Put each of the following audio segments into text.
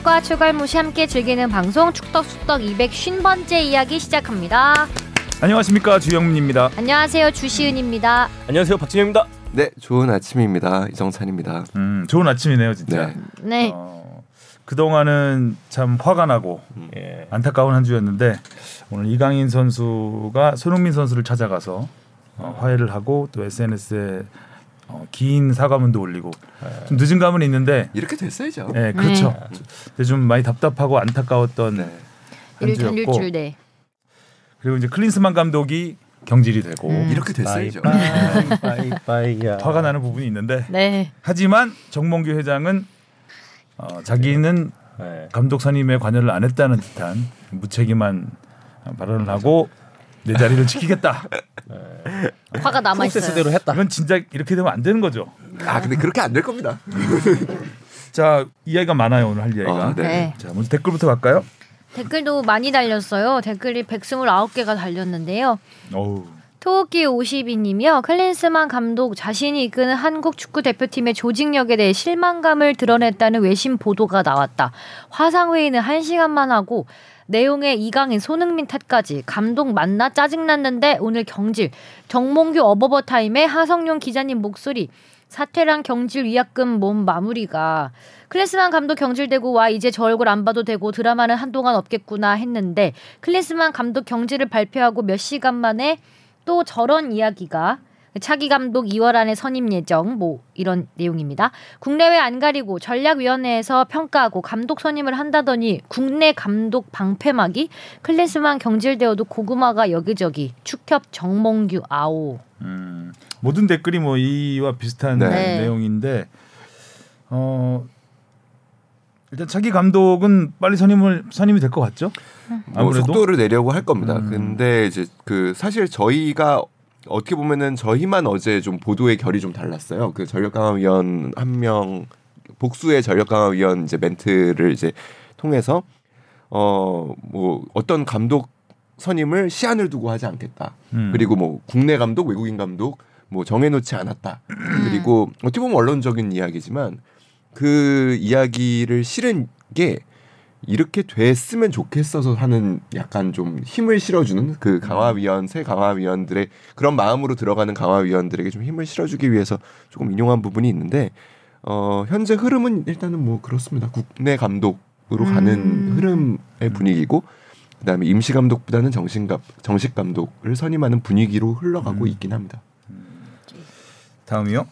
추석과 추갈무시 함께 즐기는 방송 축덕숙덕 250번째 이야기 시작합니다. 안녕하십니까 주영민입니다. 안녕하세요 주시은입니다. 안녕하세요 박진영입니다. 네, 좋은 아침입니다. 이정찬입니다. 음, 좋은 아침이네요 진짜. 네. 네. 어, 그 동안은 참 화가 나고 예. 안타까운 한 주였는데 오늘 이강인 선수가 손흥민 선수를 찾아가서 어, 화해를 하고 또 SNS에 어, 긴 사과문도 올리고 좀 늦은 감은 있는데, 이렇게 됐어야죠. 예, 그렇죠. 네. 근데 좀 많이 답답하고 안타까웠던 네. 한 주였고 줄 네. 그리고 이제 클린스만 감독이 경질이 되고 음. 이렇게 됐어야죠. 바이바이야. 화가 나는 부분이 있는데 네. 하지만 정몽규 회장은 어, 자기는 네. 감독 선임에 관여를 안 했다는 듯한 무책임한 발언을 하고 내 자리를 지키겠다. 화가 남아 있어요. 프로세스대로 했다. 이건 진짜 이렇게 되면 안 되는 거죠. 아, 근데 그렇게 안 될 겁니다. 자 이야기가 많아요 오늘 할 이야기가. 아, 네. 네. 자 먼저 댓글부터 갈까요? 댓글도 많이 달렸어요. 댓글이 129개가 달렸는데요. 어우 토끼 52님이요. 클린스만 감독 자신이 이끄는 한국 축구 대표팀의 조직력에 대해 실망감을 드러냈다는 외신 보도가 나왔다. 화상 회의는 1시간만 하고 내용에 이강인, 손흥민 탓까지 감독 만나 짜증났는데 오늘 경질. 정몽규 어버버 타임에 하성룡 기자님 목소리. 사퇴랑 경질 위약금 몸 마무리가 클린스만 감독 경질되고 와 이제 저 얼굴 안 봐도 되고 드라마는 한동안 없겠구나 했는데 클린스만 감독 경질을 발표하고 몇 시간 만에 또 저런 이야기가 차기 감독 2월 안에 선임 예정 뭐 이런 내용입니다. 국내외 안 가리고 전략위원회에서 평가하고 감독 선임을 한다더니 국내 감독 방패막이 클린스만 경질되어도 고구마가 여기저기 축협 정몽규 아오. 음, 모든 댓글이 뭐 이와 비슷한 네. 내용인데 어 일단 차기 감독은 빨리 선임을 선임이 될 것 같죠? 뭐 속도를 내려고 할 겁니다. 음. 근데 이제 그 사실 저희가 어떻게 보면은 저희만 어제 좀 보도의 결이 좀 달랐어요. 그 전력강화위원 한 명 복수의 전력강화위원 이제 멘트를 이제 통해서 어 뭐 어떤 감독 선임을 시한을 두고 하지 않겠다. 음. 그리고 뭐 국내 감독, 외국인 감독 뭐 정해놓지 않았다. 그리고 어떻게 보면 원론적인 이야기지만 그 이야기를 실은 게 이렇게 됐으면 좋겠어서 하는 약간 좀 힘을 실어주는 그 강화위원 새 강화위원들의 그런 마음으로 들어가는 강화위원들에게 좀 힘을 실어주기 위해서 조금 인용한 부분이 있는데 어 현재 흐름은 일단은 뭐 그렇습니다 국내 감독으로 가는 음. 흐름의 분위기고 그다음에 임시 감독보다는 정신 감 정식 감독을 선임하는 분위기로 흘러가고 음. 있긴 합니다. 다음이요.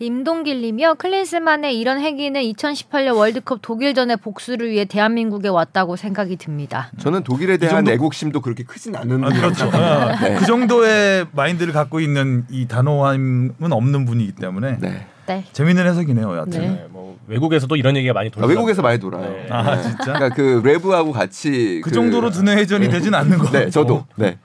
임동길님이요. 클린스만의 이런 행위는 2018년 월드컵 독일전의 복수를 위해 대한민국에 왔다고 생각이 듭니다. 저는 독일에 대한 정도- 애국심도 그렇게 크진 않은 아, 그렇죠. 아, 네. 그 정도의 마인드를 갖고 있는 이 단호함은 없는 분이기 때문에 네. 네. 재밌는 해석이네요. 여하튼. 네. 네, 뭐 외국에서도 이런 얘기가 많이 아, 돌더라고요. 외국에서 많이 돌아요. 네. 아 진짜. 그러니까 그 레브하고 같이 그 정도로 두뇌 회전이 되진 않는 거. 네, 저도. 네.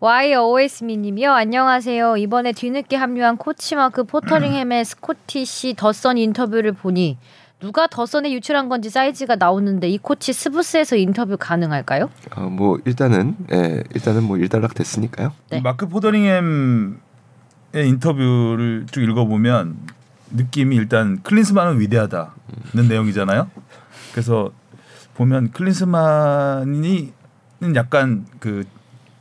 YOS미님이요. 안녕하세요. 이번에 뒤늦게 합류한 코치 마크 포더링햄의 스코티시 더선 인터뷰를 보니 누가 더선에 유출한 건지 사이즈가 나오는데 이 코치 스브스에서 인터뷰 가능할까요? 어, 뭐 일단은 예, 일단은 뭐 일단락 됐으니까요. 네. 마크 포더링햄의 인터뷰를 쭉 읽어보면 느낌이 일단 클린스만은 위대하다는 내용이잖아요. 그래서 보면 클린스만이 약간 그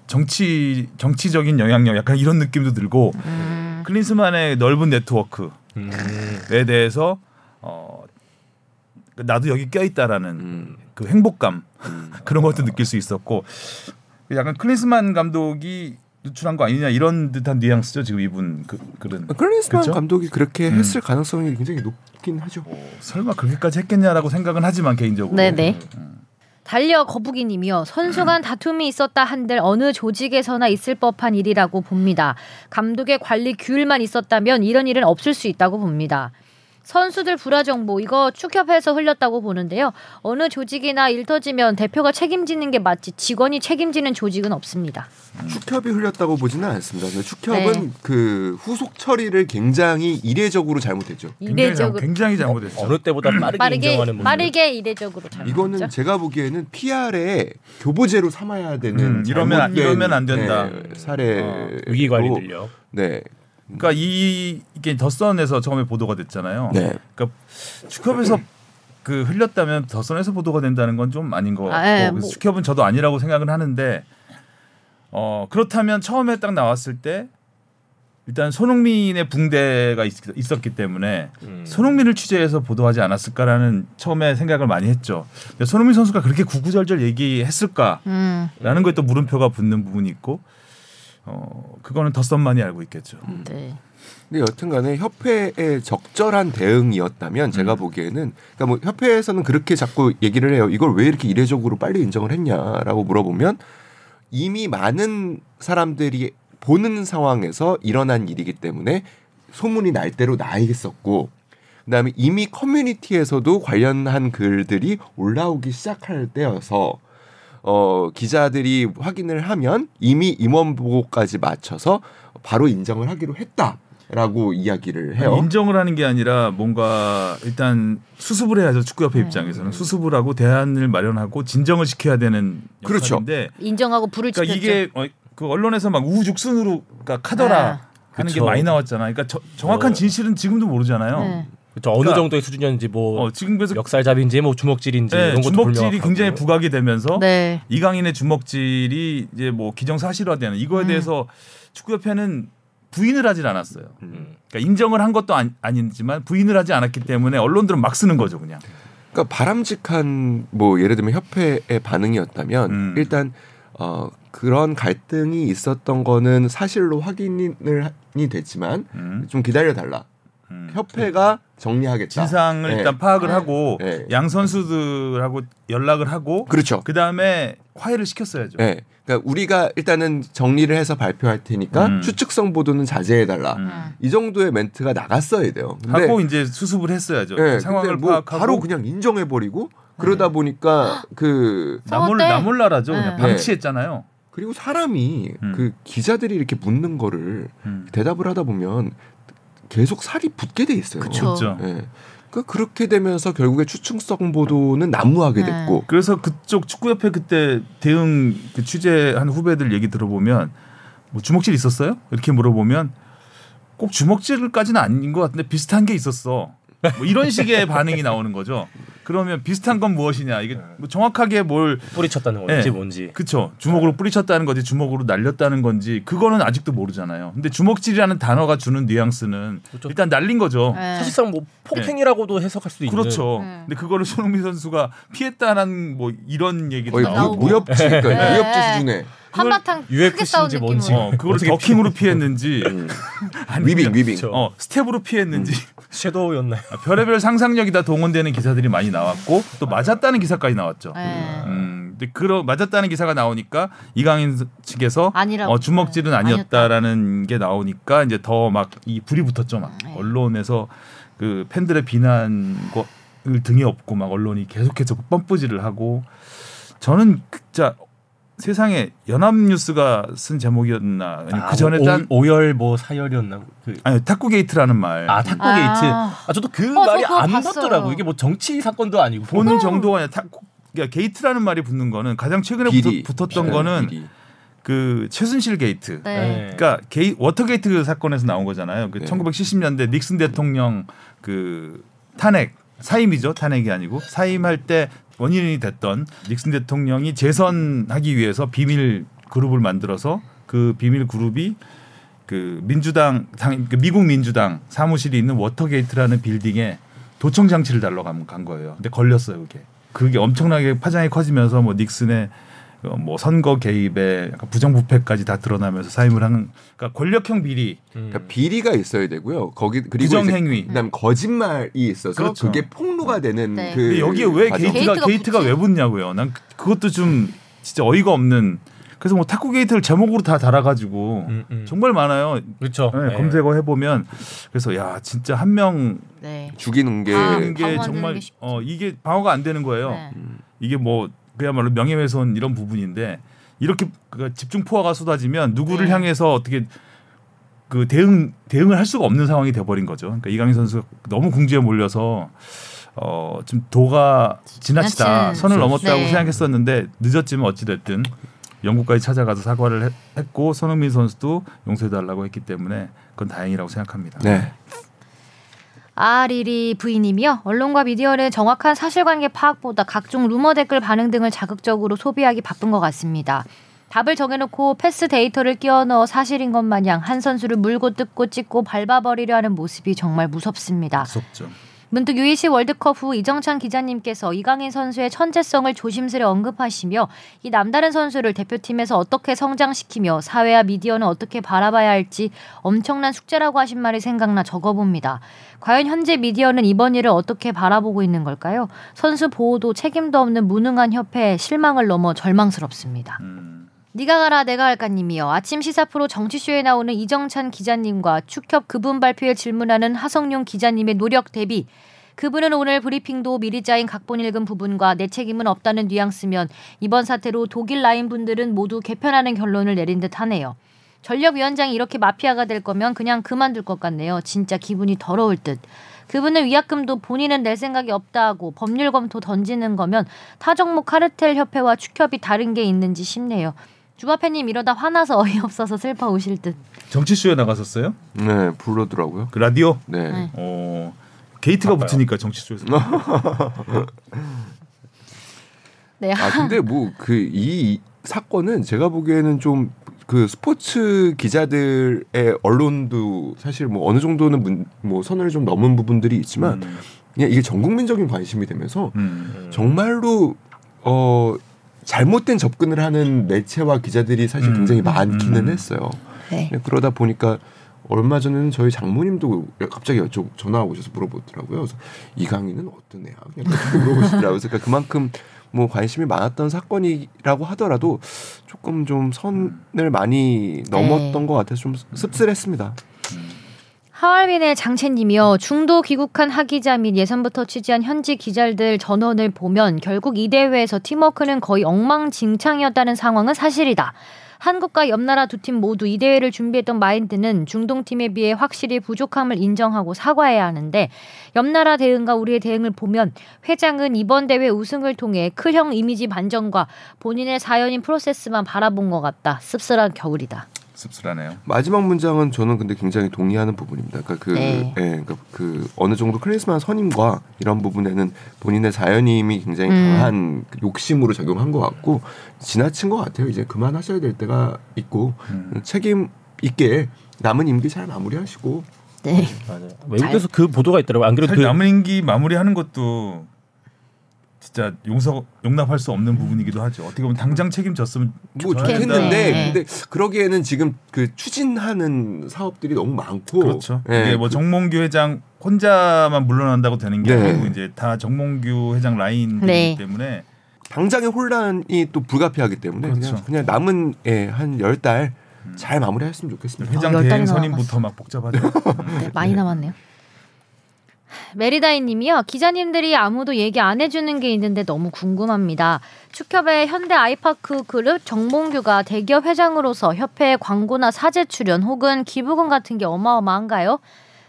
정치 정치적인 영향력 약간 이런 느낌도 들고 음, 클린스만의 넓은 네트워크에 음. 대해서 어 나도 여기 껴 있다라는 음. 그 행복감 음. 그런 것도 느낄 수 있었고 약간 클린스만 감독이 누출한 거 아니냐 이런 듯한 뉘앙스죠 지금 이분 그 글은 클린스만 그쵸? 감독이 그렇게 음. 했을 가능성이 굉장히 높긴 하죠. 설마 그렇게까지 했겠냐라고 생각은 하지만 개인적으로 네네. 달려 거북이님이요. 선수 간 다툼이 있었다 한들 어느 조직에서나 있을 법한 일이라고 봅니다. 감독의 관리 규율만 있었다면 이런 일은 없을 수 있다고 봅니다. 선수들 불화 정보 이거 축협에서 흘렸다고 보는데요. 어느 조직이나 일 터지면 대표가 책임지는 게 맞지 직원이 책임지는 조직은 없습니다. 축협이 흘렸다고 보지는 않습니다. 근데 축협은 네. 그 후속 처리를 굉장히 이례적으로 잘못했죠. 이례적으로 굉장히 잘못했죠. 어느 때보다 빠르게 빠르게 인정하는. 빠르게 이례적으로 잘못했죠. 이거는 제가 보기에는 PR의 교보제로 삼아야 되는 음, 이러면 이러면 안 된다. 네, 사례 어, 위기 관리 들려. 네. 그러니까 이 이게 더선에서 처음에 보도가 됐잖아요. 네. 그러니까 축협에서 그 흘렸다면 더 선에서 보도가 된다는 건 좀 아닌 것 같고 아, 예, 그래서 뭐- 축협은 저도 아니라고 생각은 하는데 어 그렇다면 처음에 딱 나왔을 때 일단 손흥민의 붕대가 있, 었기 때문에 음. 손흥민을 취재해서 보도하지 않았을까라는 처음에 생각을 많이 했죠. 근데 손흥민 선수가 그렇게 구구절절 얘기했을까라는 음. 거에 또 물음표가 붙는 부분이 있고 어 그거는 덧선만이 알고 있겠죠. 네. 근데 여튼간에 협회의 적절한 대응이었다면 제가 보기에는 그러니까 뭐 협회에서는 그렇게 자꾸 얘기를 해요. 이걸 왜 이렇게 이례적으로 빨리 인정을 했냐라고 물어보면 이미 많은 사람들이 보는 상황에서 일어난 일이기 때문에 소문이 날 대로 나 있었고 그다음에 이미 커뮤니티에서도 관련한 글들이 올라오기 시작할 때여서 어 기자들이 확인을 하면 이미 임원 보고까지 맞춰서 바로 인정을 하기로 했다 라고 이야기를 해요. 인정을 하는 게 아니라 뭔가 일단 수습을 해야죠 축구협회 네. 입장에서는 수습을 하고 대안을 마련하고 진정을 시켜야 되는 그렇죠. 역할인데 인정하고 불을 그러니까 지폈죠. 이게 어, 그 언론에서 막 우후죽순으로 그러니까 카더라 네. 하는 게 그쵸. 많이 나왔잖아. 그러니까 저- 정확한 어. 진실은 지금도 모르잖아요. 네. 그렇죠. 어느 그러니까- 정도의 수준이었는지 뭐 어, 지금 그래서 역살잡인지 뭐 주먹질인지 네, 이런 것도 주먹질이. 굉장히 부각이 되면서 네. 이강인의 주먹질이 이제 뭐 기정사실화되는 이거에 음. 대해서 축구협회는 부인을 하질 않았어요. 음. 그러니까 인정을 한 것도 아니, 아니지만 부인을 하지 않았기 때문에 언론들은 막 쓰는 거죠, 그냥. 그러니까 바람직한 뭐 예를 들면 협회의 반응이었다면 음. 일단 어 그런 갈등이 있었던 거는 사실로 확인을 이 됐지만 음, 좀 기다려 달라. 음. 협회가 정리하겠다. 진상을 네. 일단 파악을 네. 하고 네. 양 선수들하고 연락을 하고 그렇죠. 그 다음에 화해를 시켰어야죠. 예. 그러니까 우리가 일단은 정리를 해서 발표할 테니까 음. 추측성 보도는 자제해 달라. 음. 이 정도의 멘트가 나갔어야 돼요. 근데 하고 이제 수습을 했어야죠. 예, 상황을 뭐 파악하고 바로 그냥 인정해 버리고 그러다 보니까 그 나몰? 나몰라라죠. 그냥 네. 방치했잖아요. 그리고 사람이 음. 그 기자들이 이렇게 묻는 거를 음. 대답을 하다 보면 계속 살이 붙게 돼 있어요. 그쵸. 그렇죠. 예. 그러니까 그렇게 되면서 결국에 추측성 보도는 난무하게 네. 됐고 그래서 그쪽 축구협회 그때 대응 그 취재한 후배들 얘기 들어보면 뭐 주먹질 있었어요? 이렇게 물어보면 꼭 주먹질까지는 아닌 것 같은데 비슷한 게 있었어. 뭐 이런 식의 반응이 나오는 거죠. 그러면 비슷한 건 무엇이냐? 이게 뭐 정확하게 뭘 뿌리쳤다는 건지 네. 뭔지. 그쵸 주먹으로 뿌리쳤다는 건지 주먹으로 날렸다는 건지 그거는 아직도 모르잖아요. 근데 주먹질이라는 단어가 주는 뉘앙스는 그렇죠. 일단 날린 거죠. 네. 사실상 뭐 폭행이라고도 해석할 수도 있는. 그렇죠. 네. 근데 그거를 손흥민 선수가 피했다는 뭐 이런 얘기도 나오고 무, 무협지 네. 무협지 수준의 한바탕 크게 싸운 느낌으로. 뭔지. 어, 그걸 어떻게 더킹으로 피했는지 음. 위빙 위빙. 어, 스텝으로 피했는지 shadow였나요? 아, 별의별 상상력이 다 동원되는 기사들이 많이 나왔고 또 맞았다는 기사까지 나왔죠. 네. 음, 근데 그러 맞았다는 기사가 나오니까 이강인 측에서 아니라고. 어, 주먹질은 네. 아니었다라는 게 나오니까 이제 더 막 이 불이 붙었죠. 막 네. 언론에서 그 팬들의 비난을 등에 업고 막 언론이 계속해서 펌프질을 하고 저는 진짜 세상에 연합뉴스가 쓴 제목이었나 아니면 그 전에 딴 오, 오열 뭐 사열이었나 그. 아니 탁구 게이트라는 말 아 탁구 아. 게이트. 아 저도 그 어, 저 말이 안 봤어요. 닿더라고. 이게 뭐 정치 사건도 아니고. 보는 정도가 아니라 탁구 그러니까 게이트라는 말이 붙는 거는 가장 최근에 비리 붙, 었던 네, 거는 비리. 그 최순실 게이트. 네. 그러니까 게이, 워터게이트 사건에서 나온 거잖아요. 그 네. 1970년대 닉슨 대통령 그 탄핵 사임이죠. 탄핵이 아니고 사임할 때 원인이 됐던 닉슨 대통령이 재선하기 위해서 비밀 그룹을 만들어서 그 비밀 그룹이 그 민주당 당, 그 미국 민주당 사무실이 있는 워터게이트라는 빌딩에 도청 장치를 달러 간, 간 거예요. 근데 걸렸어요, 그게. 그게 엄청나게 파장이 커지면서 뭐 닉슨의 어, 뭐 선거 개입에 약간 부정부패까지 다 드러나면서 사임을 하는 그러니까 권력형 비리 음. 그러니까 비리가 있어야 되고요. 거기 그리고 부정행위. 그다음 거짓말이 있어서 그렇죠. 그게 폭로가 되는 네. 그 여기에 왜. 게이트가 게이트가 게이트가? 왜 붙냐고요. 난 그- 그것도 좀 진짜 어이가 없는. 그래서 뭐 탁구 게이트를 제목으로 다 달아가지고 음, 음. 정말 많아요. 그렇죠. 네, 네. 검색어 해보면 그래서 야 진짜 한명 네. 죽이는 게 아, 게 정말 게. 어 이게 방어가 안 되는 거예요. 네. 이게 뭐 그야말로 명예훼손 이런 부분인데 이렇게 그 집중 포화가 쏟아지면 누구를 네. 향해서 어떻게 그 대응 대응을 할 수가 없는 상황이 돼버린 거죠. 그러니까 이강인 선수가 너무 궁지에 몰려서 어 좀 도가 지나치다 지나친. 선을 넘었다고 네. 생각했었는데 늦었지만 어찌 됐든 영국까지 찾아가서 사과를 했- 했고 손흥민 선수도 용서해달라고 했기 때문에 그건 다행이라고 생각합니다. 네. 아리리 부인님이요. 언론과 미디어는 정확한 사실관계 파악보다 각종 루머 댓글 반응 등을 자극적으로 소비하기 바쁜 것 같습니다. 답을 정해놓고 패스 데이터를 끼워 넣어 사실인 것 마냥 한 선수를 물고 뜯고 찢고 밟아버리려 하는 모습이 정말 무섭습니다. 무섭죠. 문득 UEC 월드컵 후 이정찬 기자님께서 이강인 선수의 천재성을 조심스레 언급하시며 이 남다른 선수를 대표팀에서 어떻게 성장시키며 사회와 미디어는 어떻게 바라봐야 할지 엄청난 숙제라고 하신 말이 생각나 적어봅니다. 과연 현재 미디어는 이번 일을 어떻게 바라보고 있는 걸까요? 선수 보호도 책임도 없는 무능한 협회에 실망을 넘어 절망스럽습니다. 음. 니가 가라 내가 할까님이요. 아침 시사 프로 정치쇼에 나오는 이정찬 기자님과 축협 그분 발표에 질문하는 하성룡 기자님의 노력 대비 그분은 오늘 브리핑도 미리 짜인 각본 읽은 부분과 내 책임은 없다는 뉘앙스면 이번 사태로 독일 라인 분들은 모두 개편하는 결론을 내린 듯 하네요. 전력위원장이 이렇게 마피아가 될 거면 그냥 그만둘 것 같네요. 진짜 기분이 더러울 듯. 그분은 위약금도 본인은 낼 생각이 없다 하고 법률 검토 던지는 거면 타 종목 카르텔 협회와 축협이 다른 게 있는지 싶네요. 주바페님 이러다 화나서 어이없어서 슬퍼 우실 듯. 정치쇼에 나갔었어요? 네, 부르더라고요. 그 라디오? 네. 네. 어 게이트가 붙으니까 정치쇼에서 네. 아 근데 뭐 그 이 사건은 제가 보기에는 좀 그 스포츠 기자들의 언론도 사실 뭐 어느 정도는 문, 뭐 선을 좀 넘은 부분들이 있지만 음. 그냥 이게 전 국민적인 관심이 되면서 음. 정말로 어 잘못된 접근을 하는 매체와 기자들이 사실 음. 굉장히 많기는 음. 했어요. 네. 그냥 그러다 보니까 얼마 전에는 저희 장모님도 갑자기 여쭤 전화 오셔서 물어보더라고요. 그래서 이강인은 어떤 애야? 그냥 물어보시더라고요. 그러니까 그만큼 뭐 관심이 많았던 사건이라고 하더라도 조금 좀 선을 많이 넘었던 것 같아서 좀 씁쓸했습니다. 하얼빈의 장채님이요. 중도 귀국한 하기자 및 예선부터 취재한 현지 기자들 전원을 보면 결국 이 대회에서 팀워크는 거의 엉망진창이었다는 상황은 사실이다. 한국과 옆나라 두 팀 모두 이 대회를 준비했던 마인드는 중동팀에 비해 확실히 부족함을 인정하고 사과해야 하는데 옆나라 대응과 우리의 대응을 보면 회장은 이번 대회 우승을 통해 클형 이미지 반전과 본인의 사연인 프로세스만 바라본 것 같다. 씁쓸한 겨울이다. 씁쓸하네요. 마지막 문장은 저는 근데 굉장히 동의하는 부분입니다. 그러니까 그, 네. 예, 그러니까 그 어느 정도 클린스만 선임과 이런 부분에는 본인의 자연임이 굉장히 음. 강한 그 욕심으로 작용한 것 같고 지나친 것 같아요. 이제 그만하셔야 될 때가 있고 음. 책임 있게 남은 임기 잘 마무리하시고 네. 맞아요. 외국에서 그 보도가 있더라고요. 안 그래도 그 남은 임기 마무리하는 것도 진짜 용서 용납할 수 없는 부분이기도 하죠. 어떻게 보면 당장 책임졌으면 뭐 좋겠는데 네. 근데 그러기에는 지금 그 추진하는 사업들이 너무 많고 그렇죠. 예, 이게 뭐 그- 정몽규 회장 혼자만 물러난다고 되는 게 네. 아니고 이제 다 정몽규 회장 라인이기 네. 때문에 당장의 혼란이 또 불가피하기 때문에 그냥 그렇죠. 그냥 남은 예, 한열 달 잘 마무리했으면 좋겠습니다. 회장 열 대행 선임부터 막 복잡하죠. 네, 많이 남았네요. 메리다이 님이요. 기자님들이 아무도 얘기 안 해주는 게 있는데 너무 궁금합니다. 축협의 현대 아이파크 그룹 정몽규가 대기업 회장으로서 협회에 광고나 사제 출연 혹은 기부금 같은 게 어마어마한가요?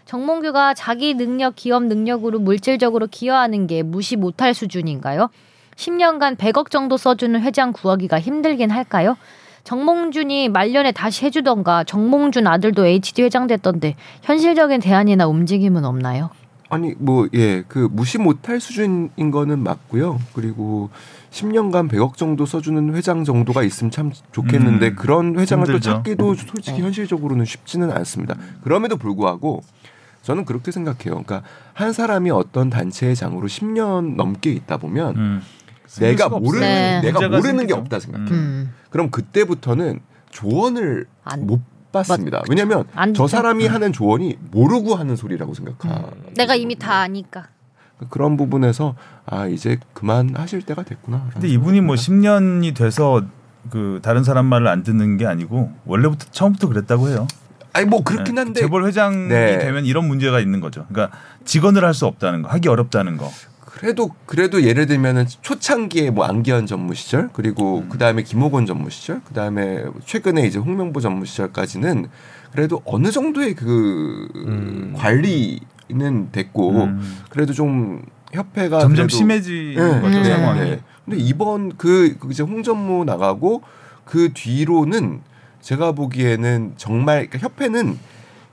정몽규가 자기 능력, 기업 능력으로 물질적으로 기여하는 게 무시 못할 수준인가요? 10년간 100억 정도 써주는 회장 구하기가 힘들긴 할까요? 정몽준이 말년에 다시 해주던가 정몽준 아들도 HD 회장 됐던데 현실적인 대안이나 움직임은 없나요? 아니 뭐 예 그 무시 못할 수준인 거는 맞고요. 그리고 10년간 100억 정도 써주는 회장 정도가 있으면 참 좋겠는데 음, 그런 회장을 또 힘들죠. 찾기도 솔직히 네. 현실적으로는 쉽지는 않습니다. 그럼에도 불구하고 저는 그렇게 생각해요. 그러니까 한 사람이 어떤 단체의 장으로 10년 넘게 있다 보면 음. 내가 모르는 네. 내가 모르는 게 생기죠. 없다 생각해. 음. 음. 그럼 그때부터는 조언을 안- 못 받습니다. 왜냐하면 안 저. 사람이 하는 조언이 모르고 하는 소리라고 생각하. 내가 이미 다 아니까. 그런 부분에서 아 이제 그만 하실 때가 됐구나. 근데 이분이 뭐 10년이 돼서 그 다른 사람 말을 안 듣는 게 아니고 원래부터 처음부터 그랬다고 해요. 아니 뭐 그렇긴 네. 한데 재벌 회장이 네. 되면 이런 문제가 있는 거죠. 그러니까 직원을 할 수 없다는 거, 하기 어렵다는 거. 그래도 그래도 예를 들면은 초창기에 뭐 안기현 전무 시절 그리고 음. 그 다음에 김호건 전무 시절 그 다음에 최근에 이제 홍명보 전무 시절까지는 그래도 어느 정도의 그 음. 관리는 됐고 음. 그래도 좀 협회가 점점 심해지는 거죠 네. 상황이. 네. 근데 이번 그, 그 이제 홍전무 나가고 그 뒤로는 제가 보기에는 정말 그러니까 협회는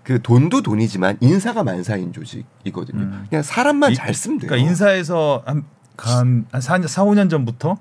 그 돈도 돈이지만 인사가 만사인 조직이거든요. 음. 그냥 사람만 이- 잘 쓰면 돼요. 그러니까 인사에서 한, 한, 한 4, 4, 5년 전부터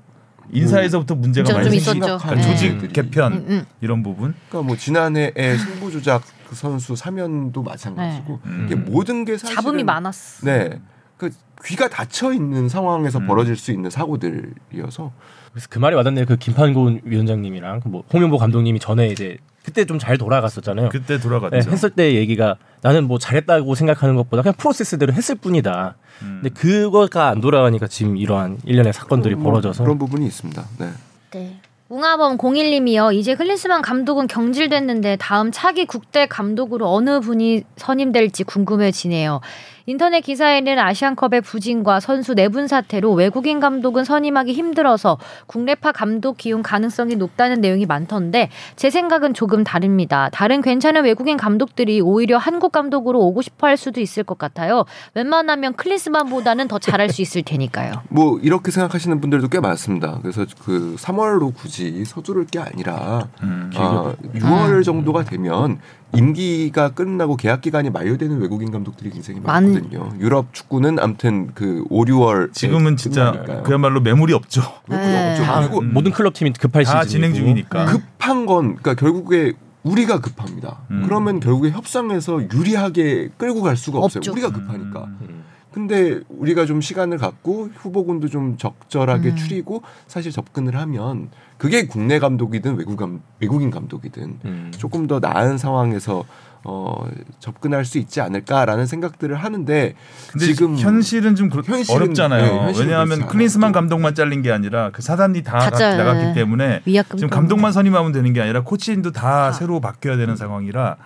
인사에서부터 문제가 좀 많이 있었죠. 네. 조직 애들이. 개편 음, 음. 이런 부분. 그러니까 뭐 지난해에 승부 조작 그 선수 사면도 마찬가지고 네. 이게 음. 모든 게 사실은 잡음이 많았어. 네. 그 귀가 닫혀 있는 상황에서 음. 벌어질 수 있는 사고들이어서 그래서 그 말이 와닿네요. 그 김판곤 위원장님이랑 뭐 홍명보 감독님이 전에 이제 그때 좀 잘 돌아갔었잖아요. 그때 돌아갔죠. 네, 했을 때 얘기가 나는 뭐 잘했다고 생각하는 것보다 그냥 프로세스대로 했을 뿐이다. 음. 근데 그거가 안 돌아가니까 지금 이러한 일련의 사건들이 뭐 벌어져서 그런 부분이 있습니다. 네. 네. 웅하범 01님이요. 이제 클린스만 감독은 경질됐는데 다음 차기 국대 감독으로 어느 분이 선임될지 궁금해지네요. 인터넷 기사에는 아시안컵의 부진과 선수 내분 사태로 외국인 감독은 선임하기 힘들어서 국내파 감독 기용 가능성이 높다는 내용이 많던데 제 생각은 조금 다릅니다. 다른 괜찮은 외국인 감독들이 오히려 한국 감독으로 오고 싶어 할 수도 있을 것 같아요. 웬만하면 클린스만보다는 더 잘할 수 있을 테니까요. 뭐 이렇게 생각하시는 분들도 꽤 많습니다. 그래서 그 3월로 굳이 서두를 게 아니라 음. 아, 6월 정도가 되면 임기가 끝나고 계약 기간이 만료되는 외국인 감독들이 굉장히 많- 많거든요. 유럽 축구는 아무튼 그 5, 6월 지금은 진짜 그야말로 매물이 없죠. 네. 다 그리고 모든 클럽 팀이 급할 다 시즌이고 진행 중이니까. 급한 건 그러니까 결국에 우리가 급합니다. 음. 그러면 결국에 협상에서 유리하게 끌고 갈 수가 없어요. 없죠. 우리가 급하니까. 음. 음. 근데 우리가 좀 시간을 갖고 후보군도 좀 적절하게 음. 추리고 사실 접근을 하면 그게 국내 감독이든 외국 감, 외국인 감독이든 음. 조금 더 나은 상황에서 어, 접근할 수 있지 않을까라는 생각들을 하는데 근데 지금 현실은 좀 그렇- 현실은- 어렵잖아요. 네, 현실은 왜냐하면 클린스만. 감독만 잘린 게 아니라 그 사단이 다다 가- 잘- 나갔기 때문에 위약금 지금 또- 감독만 선임하면 되는 게 아니라 코치진도 다 아. 새로 바뀌어야 되는 상황이라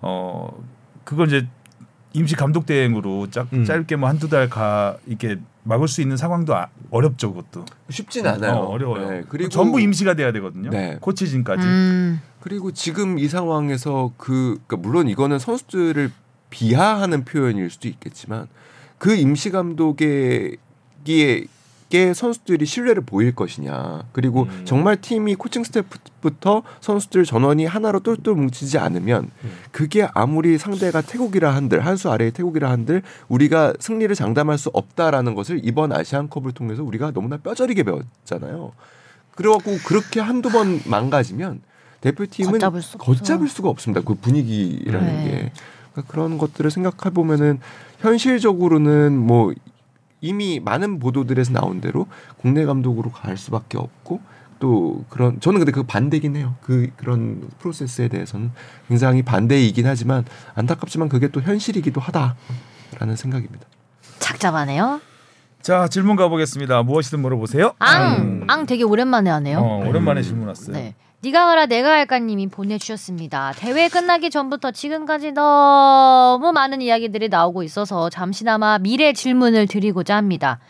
어 그걸 이제 임시 감독 대행으로 짝, 음. 짧게 뭐 한두 달 가 이렇게 막을 수 있는 상황도 아, 어렵죠 그것도 쉽진 않아요. 어, 어려워요. 네, 그리고 전부 임시가 돼야 되거든요. 네. 코치진까지. 음. 그리고 지금 이 상황에서 그 그러니까 물론 이거는 선수들을 비하하는 표현일 수도 있겠지만 그 임시 감독에 게게 선수들이 신뢰를 보일 것이냐 그리고 음. 정말 팀이 코칭 스태프부터 선수들 전원이 하나로 똘똘 뭉치지 않으면 음. 그게 아무리 상대가 태국이라 한들 한 수 아래의 태국이라 한들 우리가 승리를 장담할 수 없다라는 것을 이번 아시안컵을 통해서 우리가 너무나 뼈저리게 배웠잖아요. 그래갖고 그렇게 한두 번 망가지면 대표팀은 걷잡을 수. 걷잡을 수가 없습니다. 그 분위기라는 네. 게 그러니까 그런 것들을 생각해 보면은 현실적으로는 뭐 이미 많은 보도들에서 나온 대로 국내 감독으로 갈 수밖에 없고 또 그런 저는 근데 그 반대긴 해요. 그 그런 프로세스에 대해서는 굉장히 반대이긴 하지만 안타깝지만 그게 또 현실이기도 하다라는 생각입니다. 착잡하네요. 자 질문 가보겠습니다. 무엇이든 물어보세요. 앙, 앙 되게 오랜만에 하네요. 어, 오랜만에 음. 질문 왔어요. 네. 네가 가라 내가 할까님이 보내주셨습니다. 대회 끝나기 전부터 지금까지 너무 많은 이야기들이 나오고 있어서 잠시나마 미래 질문을 드리고자 합니다.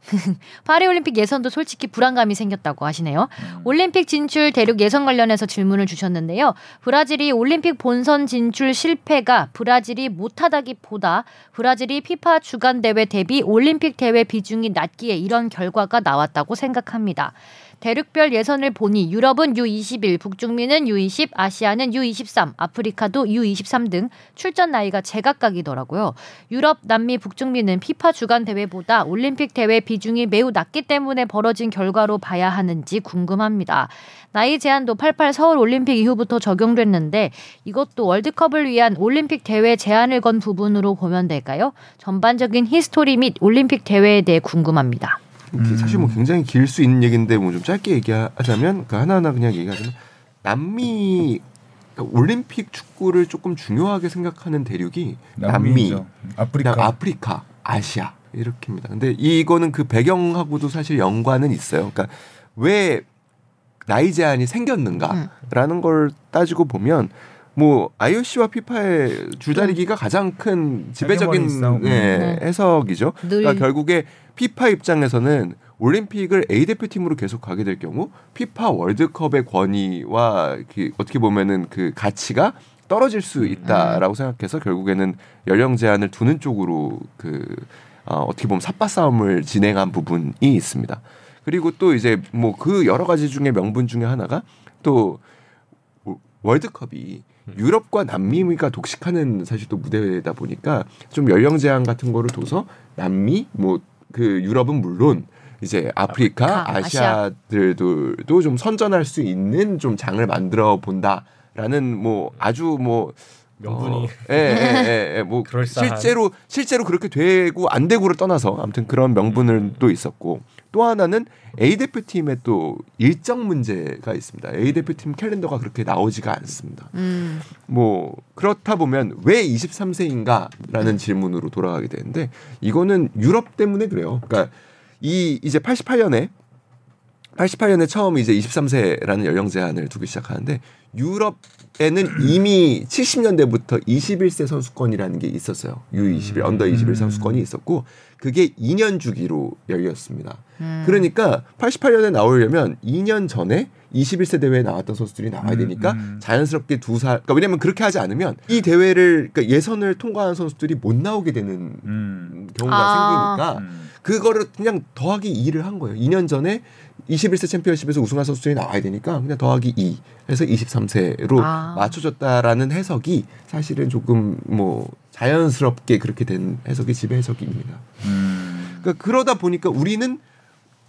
파리올림픽 예선도 솔직히 불안감이 생겼다고 하시네요. 올림픽 진출 대륙 예선 관련해서 질문을 주셨는데요. 브라질이 올림픽 본선 진출 실패가 브라질이 못하다기보다 브라질이 피파 주간 대회 대비 올림픽 대회 비중이 낮기에 이런 결과가 나왔다고 생각합니다. 대륙별 예선을 보니 유럽은 U21, 북중미는 U20, 아시아는 U23, 아프리카도 U23 등 출전 나이가 제각각이더라고요. 유럽, 남미, 북중미는 피파 주간 대회보다 올림픽 대회 비중이 매우 낮기 때문에 벌어진 결과로 봐야 하는지 궁금합니다. 나이 제한도 88 서울 올림픽 이후부터 적용됐는데 이것도 월드컵을 위한 올림픽 대회 제한을 건 부분으로 보면 될까요? 전반적인 히스토리 및 올림픽 대회에 대해 궁금합니다. 이게 사실 뭐 굉장히 길 수 있는 얘기인데 뭐 좀 짧게 얘기하자면 그 하나하나 그냥 얘기하자면 남미 그러니까 올림픽 축구를 조금 중요하게 생각하는 대륙이 남미. 아프리카. 아프리카, 아시아 이렇게입니다. 근데 이거는 그 배경하고도 사실 연관은 있어요. 그러니까 왜 나이 제한이 생겼는가라는 걸 따지고 보면 뭐 IOC와 피파의 줄다리기가 가장 큰 지배적인. 네, 네. 해석이죠. 늘 그러니까 결국에 피파 입장에서는 올림픽을 A 대표팀으로 계속 가게 될 경우 피파 월드컵의 권위와 그 어떻게 보면은 그 가치가 떨어질 수 있다라고 생각해서 결국에는 연령 제한을 두는 쪽으로 그 어, 어떻게 보면 삿바 싸움을 진행한 부분이 있습니다. 그리고 또 이제 뭐 그 여러 가지 중에 명분 중에 하나가 또 월드컵이 유럽과 남미가 독식하는 사실 또 무대다 보니까 좀 연령 제한 같은 거를 둬서 남미 뭐 그 유럽은 물론 이제 아프리카, 아프리카, 아시아. 아시아들도 좀 선전할 수 있는 좀 장을 만들어 본다라는 뭐 아주 뭐 명분이 어, 예, 예, 예, 예, 뭐. 실제로 실제로 그렇게 되고 안 되고를 떠나서 아무튼 그런 명분을 또 있었고 또 하나는 A 대표팀의 또 일정 문제가 있습니다. A 대표팀 캘린더가 그렇게 나오지가 않습니다. 음. 뭐 그렇다 보면 왜 23세인가라는 질문으로 돌아가게 되는데 이거는 유럽 때문에 그래요. 그러니까 이 이제 88년에 88년에 처음 이제 23세라는 연령 제한을 두기 시작하는데 유럽에는 이미 70년대부터 21세 선수권이라는 게 있었어요. U21 언더 21 선수권이 있었고 그게 2년 주기로 열렸습니다. 음. 그러니까 88년에 나오려면 2년 전에 21세 대회에 나왔던 선수들이 나와야 음, 되니까 음. 자연스럽게 두 살. 그러니까 왜냐면 그렇게 하지 않으면 이 대회를 그러니까 예선을 통과한 선수들이 못 나오게 되는 음. 경우가 아. 생기니까 음. 그거를 그냥 더하기 2를 한 거예요. 2년 전에 21세 챔피언십에서 우승한 선수들이 나와야 되니까 그냥 더하기 2 해서 23세로 아. 맞춰줬다라는 해석이 사실은 조금 뭐 자연스럽게 그렇게 된 해석이 지배 해석입니다. 음. 그러니까 그러다 보니까 우리는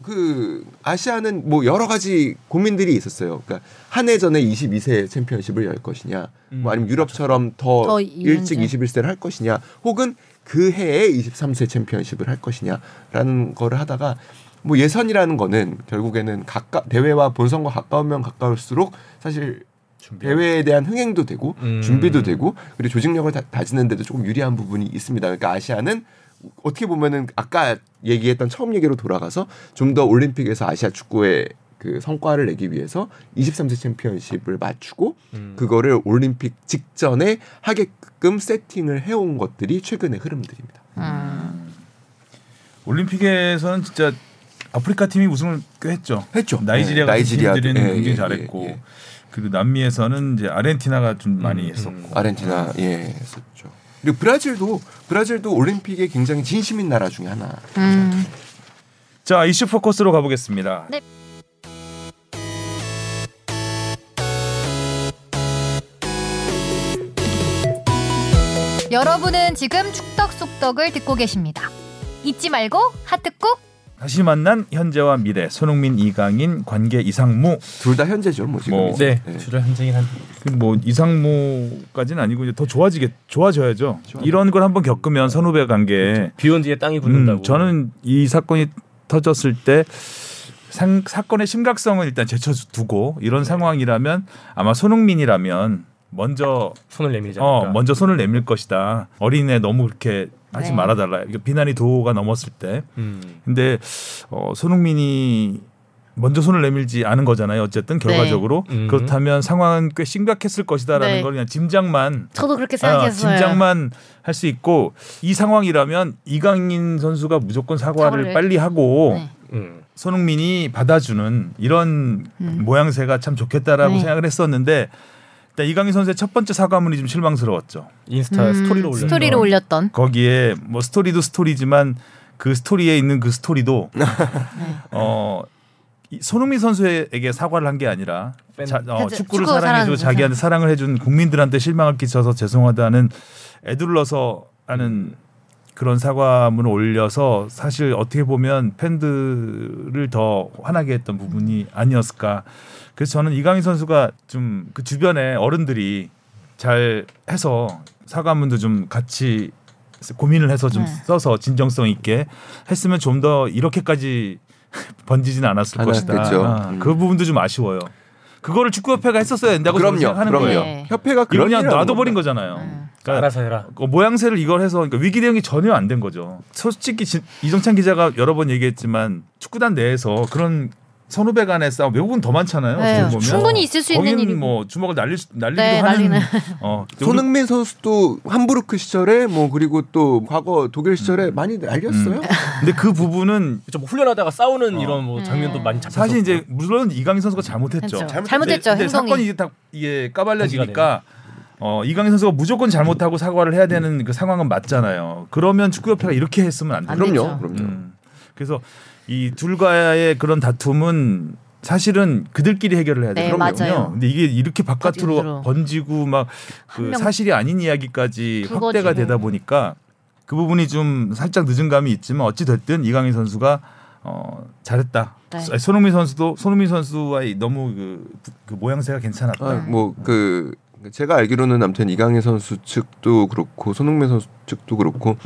그 아시아는 뭐 여러 가지 고민들이 있었어요. 그러니까 한 해 전에 22세 챔피언십을 열 것이냐, 뭐 아니면 유럽처럼 더, 더 일찍 이년제. 21세를 할 것이냐, 혹은 그 해에 23세 챔피언십을 할 것이냐라는 거를 하다가 뭐 예선이라는 거는 결국에는 가까 대회와 본선과 가까우면 가까울수록 사실 준비. 대회에 대한 흥행도 되고 음. 준비도 되고 그리고 조직력을 다, 다지는데도 조금 유리한 부분이 있습니다. 그러니까 아시아는 어떻게 보면은 아까 얘기했던 처음 얘기로 돌아가서 좀 더 올림픽에서 아시아 축구의 그 성과를 내기 위해서 23세 챔피언십을 맞추고 음. 그거를 올림픽 직전에 하게끔 세팅을 해온 것들이 최근의 흐름들입니다. 음. 올림픽에서는 진짜 아프리카 팀이 우승을 꽤 했죠. 했죠. 나이지리아 네, 나이지리아, 팀들은 예, 굉장히 예, 잘했고 예, 예. 그리고 남미에서는 이제 아르헨티나가 좀 많이 음, 했었고 음. 아르헨티나 예 했었죠. 그리고 브라질도 브라질도 올림픽에 굉장히 진심인 나라 중에 하나. 음. 자 이슈 포커스로 가보겠습니다. 네. 여러분은 지금 축덕 속덕을 듣고 계십니다. 잊지 말고 하트 꾹. 다시 만난 현재와 미래 손흥민 이강인 관계 이상무 둘 다 현재죠, 뭐 지금. 뭐, 이제. 네, 주를 현재긴 한데. 그뭐 이상무까지는 아니고 이제 더 좋아지게 좋아져야죠. 좋아요. 이런 걸 한번 겪으면 선후배 관계 비온 뒤에 땅이 붙는다고. 음, 저는 이 사건이 터졌을 때 상, 사건의 심각성을 일단 제쳐두고 이런 상황이라면 아마 손흥민이라면 먼저 손을 내밀지 어. 먼저 손을 내밀 것이다. 어린애 너무 그렇게 하지 네. 말아달라. 이거 비난이 도가 넘었을 때. 음. 근데 어, 손흥민이 먼저 손을 내밀지 않은 거잖아요. 어쨌든 결과적으로 음. 그렇다면 상황은 꽤 심각했을 것이다라는 네. 걸 그냥 짐작만 저도 그렇게 아, 생각했어요. 짐작만 할 수 있고 이 상황이라면 이강인 선수가 무조건 사과를 사과를. 빨리 하고 네. 음. 손흥민이 받아주는 이런 음. 모양새가 참 좋겠다라고 네. 생각을 했었는데 일단 이강인 선수의 첫 번째 사과문이 좀 실망스러웠죠. 인스타 음, 스토리로 올렸 스토리로 올렸던. 거기에 뭐 스토리도 스토리지만 그 스토리에 있는 그 스토리도 어 이- 손흥민 선수에게 사과를 한 게 아니라 팬. 자, 어, 그치, 축구를 축구 사랑해주고 자기한테 사랑을 해준 국민들한테 실망을 끼쳐서 죄송하다는 에둘러서 하는 그런 사과문을 올려서 사실 어떻게 보면 팬들을 더 화나게 했던 부분이 아니었을까. 그래서 저는 이강인 선수가 좀 그 주변에 어른들이 잘 해서 사과문도 좀 같이 고민을 해서 좀 네. 써서 진정성 있게 했으면 좀 더 이렇게까지 번지진 않았을 것이다. 않았겠죠. 아, 음. 그 부분도 좀 아쉬워요. 그거를 축구협회가 했었어야 된다고 그럼요, 생각하는 그럼요. 거예요. 네. 협회가 그냥 놔둬버린 겁니다. 거잖아요. 음. 그러니까 알아서 해라. 그 모양새를 이걸 해서 그러니까 위기 대응이 전혀 안 된 거죠. 솔직히 지- 이정찬 기자가 여러 번 얘기했지만 축구단 내에서 그런 선후배 간의 싸움 외국은 더 많잖아요. 네, 보면. 충분히 있을 수 있는 일이고. 뭐 주먹을 날릴 수, 날리기도 네, 하는 날리는. 어, 손흥민 선수도 함부르크 시절에 뭐 그리고 또 과거 독일 시절에 많이 날렸어요. 근데 그 부분은 좀 후련하다가 싸우는 어. 이런 뭐 장면도 음. 많이 잡혔었고. 사실 이제 물론 이강인 선수가 잘못했죠. 했죠. 잘못했- 잘못했죠. 근데. 사건이 이게 다 이게 까발려지니까 어, 이강인 선수가 무조건 잘못하고 사과를 해야 되는 그 상황은 맞잖아요. 그러면 축구협회가 이렇게 했으면 안 돼요. 안 그럼요. 그럼요. 음. 그래서 이 둘과의 그런 다툼은 사실은 그들끼리 해결을 해야 네, 되거든요. 맞아요. 근데 이게 이렇게 바깥으로. 번지고 막한그명 사실이 아닌 이야기까지 불거지고. 확대가 되다 보니까 그 부분이 좀 살짝 늦은 감이 있지만 어찌 됐든 이강인 선수가 어 잘했다. 네. 손흥민 선수도 손흥민 선수와의 너무 그, 그 모양새가 괜찮았다. 아, 뭐그 제가 알기로는 아무튼 이강인 선수 측도 그렇고 손흥민 선수 측도 그렇고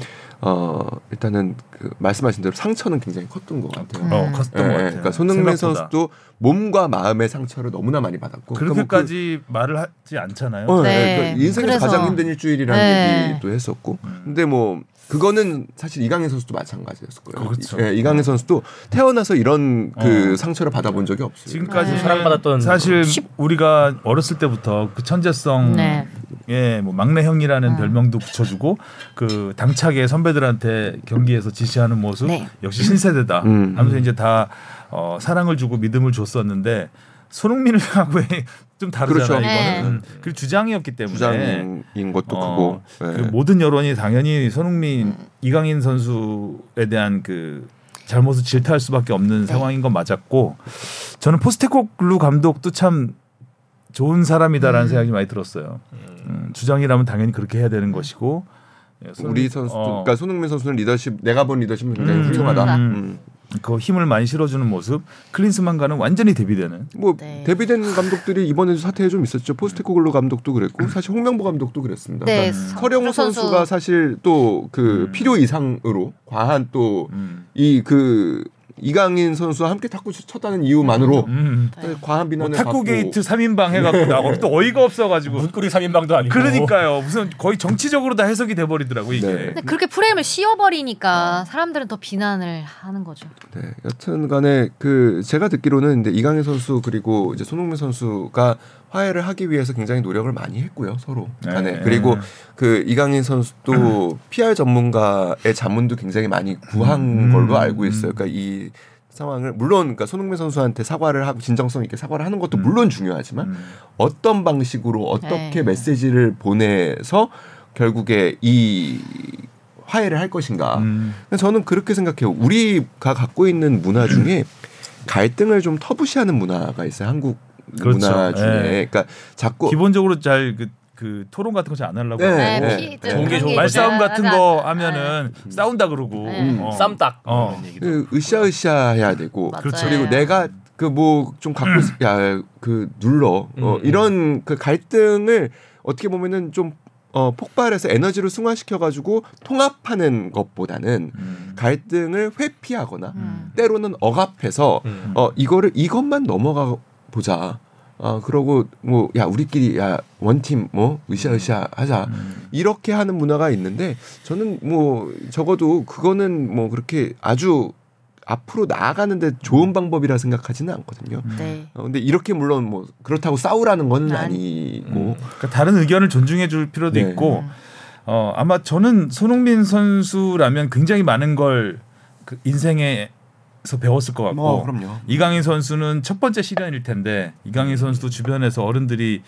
어 일단은 그 말씀하신 대로 상처는 굉장히 컸던 것 같아요. 어, 음. 컸던 예, 것 같아요. 그러니까 손흥민 생각보다. 선수도 몸과 마음의 상처를 너무나 많이 받았고 그렇게까지 말을 하지 않잖아요. 어, 네. 네. 그 인생에서 그래서- 가장 힘든 일주일이라는 네. 얘기도 했었고 음. 근데 뭐 그거는 사실 이강인 선수도 마찬가지였을 거예요. 그렇죠. 예, 이강인 선수도 태어나서 이런 그 어. 상처를 받아본 적이 없어요. 지금까지 네. 사랑받았던 사실 쉽- 우리가 어렸을 때부터 그 천재성 네. 예, 뭐 막내 형이라는 음. 별명도 붙여주고 그 당차게 선배들한테 경기에서 지시하는 모습 네. 역시 신세대다 음. 하면서 이제 다 어, 사랑을 주고 믿음을 줬었는데 손흥민을 하고 좀 다르잖아요 그렇죠. 네. 이거는 그 주장이었기 때문에 부장인 것도 어, 크고 예. 그 모든 여론이 당연히 손흥민 음. 이강인 선수에 대한 그 잘못을 질타할 수밖에 없는 네. 상황인 건 맞았고 저는 포스테코글루 감독도 참 좋은 사람이다라는 음. 생각이 많이 들었어요. 음, 주장이라면 당연히 그렇게 해야 되는 것이고 예, 손- 우리 선수, 어, 그러니까 손흥민 선수는 리더십, 내가 본 리더십은 굉장히 음, 훌륭하다. 음. 음. 그 힘을 많이 실어주는 모습 클린스만과는 완전히 대비되는. 뭐 네. 대비된 감독들이 이번에도 사태에 좀 있었죠. 포스테코글루 감독도 그랬고 사실 홍명보 감독도 그랬습니다. 네. 그러니까 설영우 선수. 선수가 사실 또그 음. 필요 이상으로 과한 또 음. 이그 이강인 선수와 함께 탁구 쳤다는 이유만으로 음. 네. 과한 뭐 비난을 탁구 받고 게이트 3인방 해갖고 나고 또 어이가 없어가지고 문고리 3인방도 아니고 그러니까요 무슨 거의 정치적으로 다 해석이 돼버리더라고 이게. 네. 근데 그렇게 프레임을 씌워버리니까 사람들은 더 비난을 하는 거죠. 네, 여튼간에 그 제가 듣기로는 근데 이강인 선수 그리고 이제 손흥민 선수가 화해를 하기 위해서 굉장히 노력을 많이 했고요 서로 간에 네. 그리고 그 이강인 선수도 PR 전문가의 자문도 굉장히 많이 구한 음. 걸로 알고 있어요. 그러니까 이 상황을 물론 그러니까 손흥민 선수한테 사과를 하고 진정성 있게 사과를 하는 것도 음. 물론 중요하지만 음. 어떤 방식으로 어떻게 네. 메시지를 보내서 결국에 이 화해를 할 것인가. 음. 근데 저는 그렇게 생각해요. 우리가 갖고 있는 문화 중에 갈등을 좀 터부시하는 문화가 있어요. 한국 그렇죠. 문화 중에. 네. 그러니까 자꾸 기본적으로 잘그 그 토론 같은 거 잘 안 하려고 네, 네. 피- 네. 말싸움. 같은. 거. 하면은 싸운다 그러고 네. 어. 쌈딱 어. 이런 얘기도 그 으쌰으쌰 해야 되고 맞아요. 그렇죠. 그리고 내가 그 뭐 좀 갖고 있- 야, 그 눌러. 어, 음, 이런 그 갈등을 어떻게 보면은 좀 어, 폭발해서 에너지로 승화시켜 가지고 통합하는 것보다는 음. 갈등을 회피하거나 음. 때로는 억압해서 음. 어 이거를 이것만 넘어가 보자. 어 그러고 뭐 야 우리끼리 야 원팀 뭐 으쌰으쌰 하자 음. 이렇게 하는 문화가 있는데 저는 뭐 적어도 그거는 뭐 그렇게 아주 앞으로 나아가는데 좋은 방법이라 생각하지는 않거든요. 네. 어, 근데 이렇게 물론 뭐 그렇다고 싸우라는 건 아니. 아니고 그러니까 다른 의견을 존중해 줄 필요도 네. 있고 음. 어 아마 저는 손흥민 선수라면 굉장히 많은 걸 그 인생에 서 배웠을 것 같고 뭐 그럼요. 이강인 선수는 첫 번째 시련일 텐데 이강인 선수도 주변에서 어른들이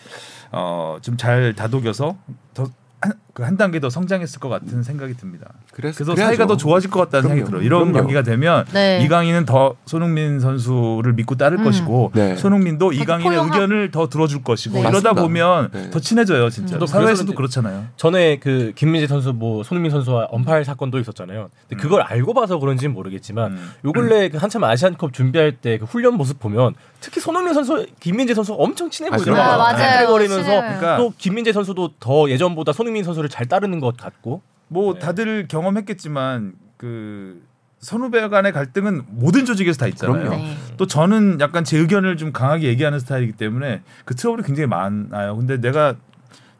어 좀 잘 다독여서 더 한 단계 더 성장했을 것 같은 생각이 듭니다. 그래서 그래서. 사이가 더 좋아질 것 같다는 생각이 그럼요. 들어요. 이런 그럼요. 관계가 되면 네. 이강인은 더 손흥민 선수를 믿고 따를 음. 것이고 네. 손흥민도 이강인의 포용하고. 의견을 더 들어줄 것이고 네. 이러다 맞습니다. 보면 네. 더 친해져요 진짜. 저도 사회에서도 그렇잖아요. 전에 그 김민재 선수 뭐 손흥민 선수와 언팔 사건도 있었잖아요. 근데 그걸 알고 봐서 그런지는 모르겠지만 음. 요 근래 그 한참 아시안컵 준비할 때 그 훈련 모습 보면 특히 손흥민 선수, 김민재 선수 엄청 친해 아, 보이더라고요. 아, 맞아요. 거리면서. 그러니까 또 김민재 선수도 더 예전보다 손흥민 선수를 잘 따르는 것 같고 뭐 네. 다들 경험했겠지만 그 선후배 간의 갈등은 모든 조직에서 다 있잖아요. 그럼요. 네. 또 저는 약간 제 의견을 좀 강하게 얘기하는 스타일이기 때문에 그 트러블이 굉장히 많아요. 근데 내가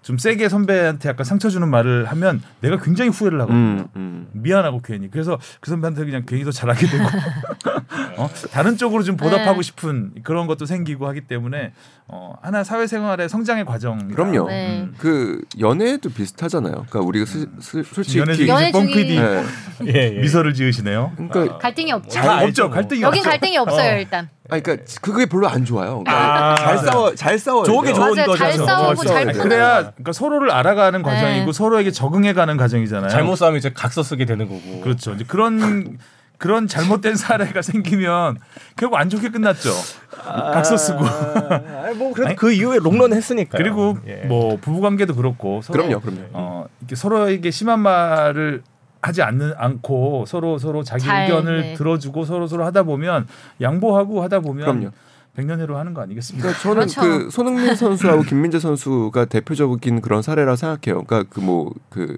좀 세게 선배한테 약간 상처 주는 말을 하면 내가 굉장히 후회를 하거든요. 음, 음. 미안하고 괜히 그래서 그 선배한테 그냥 괜히 더 잘하게 되고 어? 다른 쪽으로 좀 보답하고 네. 싶은 그런 것도 생기고 하기 때문에 어, 하나 사회생활의 성장의 과정 그럼요. 네. 그 연애도 비슷하잖아요. 그러니까 우리가 스, 스, 솔직히 연애 중에 연애 뻥 중이- PD 네. 예, 예. 미소를 지으시네요. 그러니까 갈등이 없죠. 다잘 알죠, 없죠. 뭐. 갈등이 여긴 없죠. 갈등이 없어요 어. 일단. 아니 그러니까 그게 별로 안 좋아요. 그러니까 아, 잘. 싸워 잘 싸워. 좋은 게 좋은 맞아요. 잘 거죠. 싸우고 잘 푸는 그래야 그러니까 서로를 알아가는 과정이고 네. 서로에게 적응해가는 과정이잖아요. 잘못 싸우면 이제 각서 쓰게 되는 거고. 그렇죠. 이제 그런 그런 잘못된 사례가 생기면 결국 안 좋게 끝났죠. 각서 쓰고 아, 뭐 그래도 아니, 그 이후에 롱런 했으니까. 그리고 예. 뭐 부부 관계도 그렇고 서로 그럼요, 그럼요. 어, 이렇게 서로에게 심한 말을 하지 않는 않고 서로 서로 자기 잘, 의견을 네. 들어주고 서로 서로 하다 보면 양보하고 하다 보면 그럼요. 백년해로 하는 거 아니겠습니까? 그러니까 저는 그렇죠. 그 손흥민 선수하고 김민재 선수가 대표적인 그런 사례라 생각해요. 그러니까 그 뭐그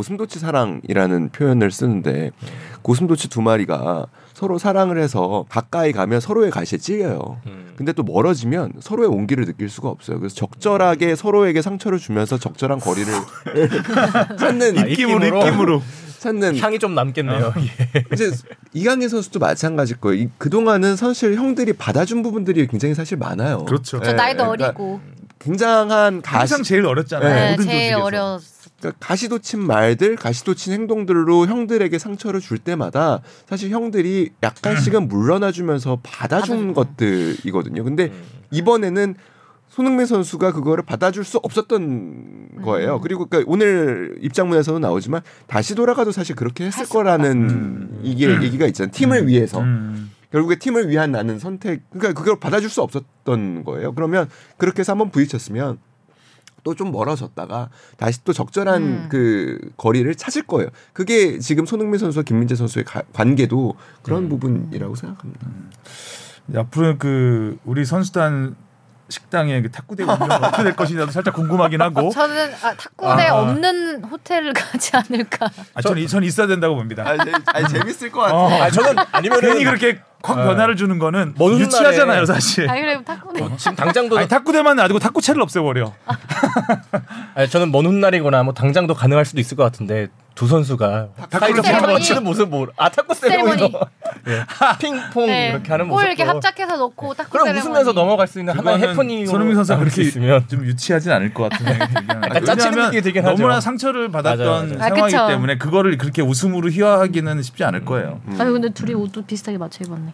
고슴도치 사랑이라는 표현을 쓰는데 고슴도치 두 마리가 서로 사랑을 해서 가까이 가면 서로의 가시에 찔려요. 음. 근데 또 멀어지면 서로의 온기를 느낄 수가 없어요. 그래서 적절하게 서로에게 상처를 주면서 적절한 거리를 찾는 아, 입김으로 입김으로. 찾는 향이 좀 남겠네요. 예. 이제 이강인 선수도 마찬가지일 거예요. 이- 그동안은 사실 형들이 받아준 부분들이 굉장히 사실 많아요. 그렇죠. 저 예, 나이도 그러니까 어리고 굉장한 가시 항상 제일 어렵잖아요. 네, 모든 제일 조직에서. 어려. 그러니까 가시도친 말들, 가시도친 행동들로 형들에게 상처를 줄 때마다 사실 형들이 약간씩은 물러나주면서 받아준. 것들이거든요. 근데 이번에는 손흥민 선수가 그거를 받아줄 수 없었던 거예요. 그리고 그러니까 오늘 입장문에서도 나오지만 다시 돌아가도 사실 그렇게 했을 거라는 음. 이게 얘기가 있잖아요. 팀을 위해서. 음. 결국에 팀을 위한 나는 선택 그러니까 그걸 받아줄 수 없었던 거예요. 그러면 그렇게 해서 한번 부딪혔으면 또 좀 멀어졌다가 다시 또 적절한 음. 그 거리를 찾을 거예요. 그게 지금 손흥민 선수와 김민재 선수의 가- 관계도 그런 음. 부분이라고 생각합니다. 이제 앞으로 그 우리 선수단 식당의 그 탁구대 운영 어떻게 될 것이냐도 살짝 궁금하긴 하고. 저는 아, 탁구대 아. 없는 호텔을 가지 않을까. 아, 전, 전 있어야 된다고 봅니다. 아니, 재밌을 것 어. 아 저는 아니면 괜히 그렇게 확 변화를 주는 거는 먼 훗날에- 유치하잖아요, 사실. 아 그래 탁구대. 지금 당장도 아니 탁구대만 놔두고 탁구채를 없애버려. 아니, 저는 먼 훗날이거나 뭐 당장도 가능할 수도 있을 것 같은데 두 선수가 세레머니. 한번 치는 모습 뭐아 탁구 세레머니. 예. 핑퐁 네. 이렇게 하는 골 모습 이렇게 합작해서 넣고 탁구 그럼. 웃으면서 넘어갈 수 있는 하나의 해프닝으로 손흥민 선수가 그렇게 있으면 좀 유치하진 않을 것 같은 생각이 들긴 하네요. 약간 짜치는 느낌이 들긴 하죠. 너무나 상처를 받았던 맞아요, 맞아요. 아, 상황이기. 때문에 그거를 그렇게 웃음으로 희화하기는 쉽지 않을 거예요. 아니 근데 둘이 옷도 비슷하게 맞춰 입었네.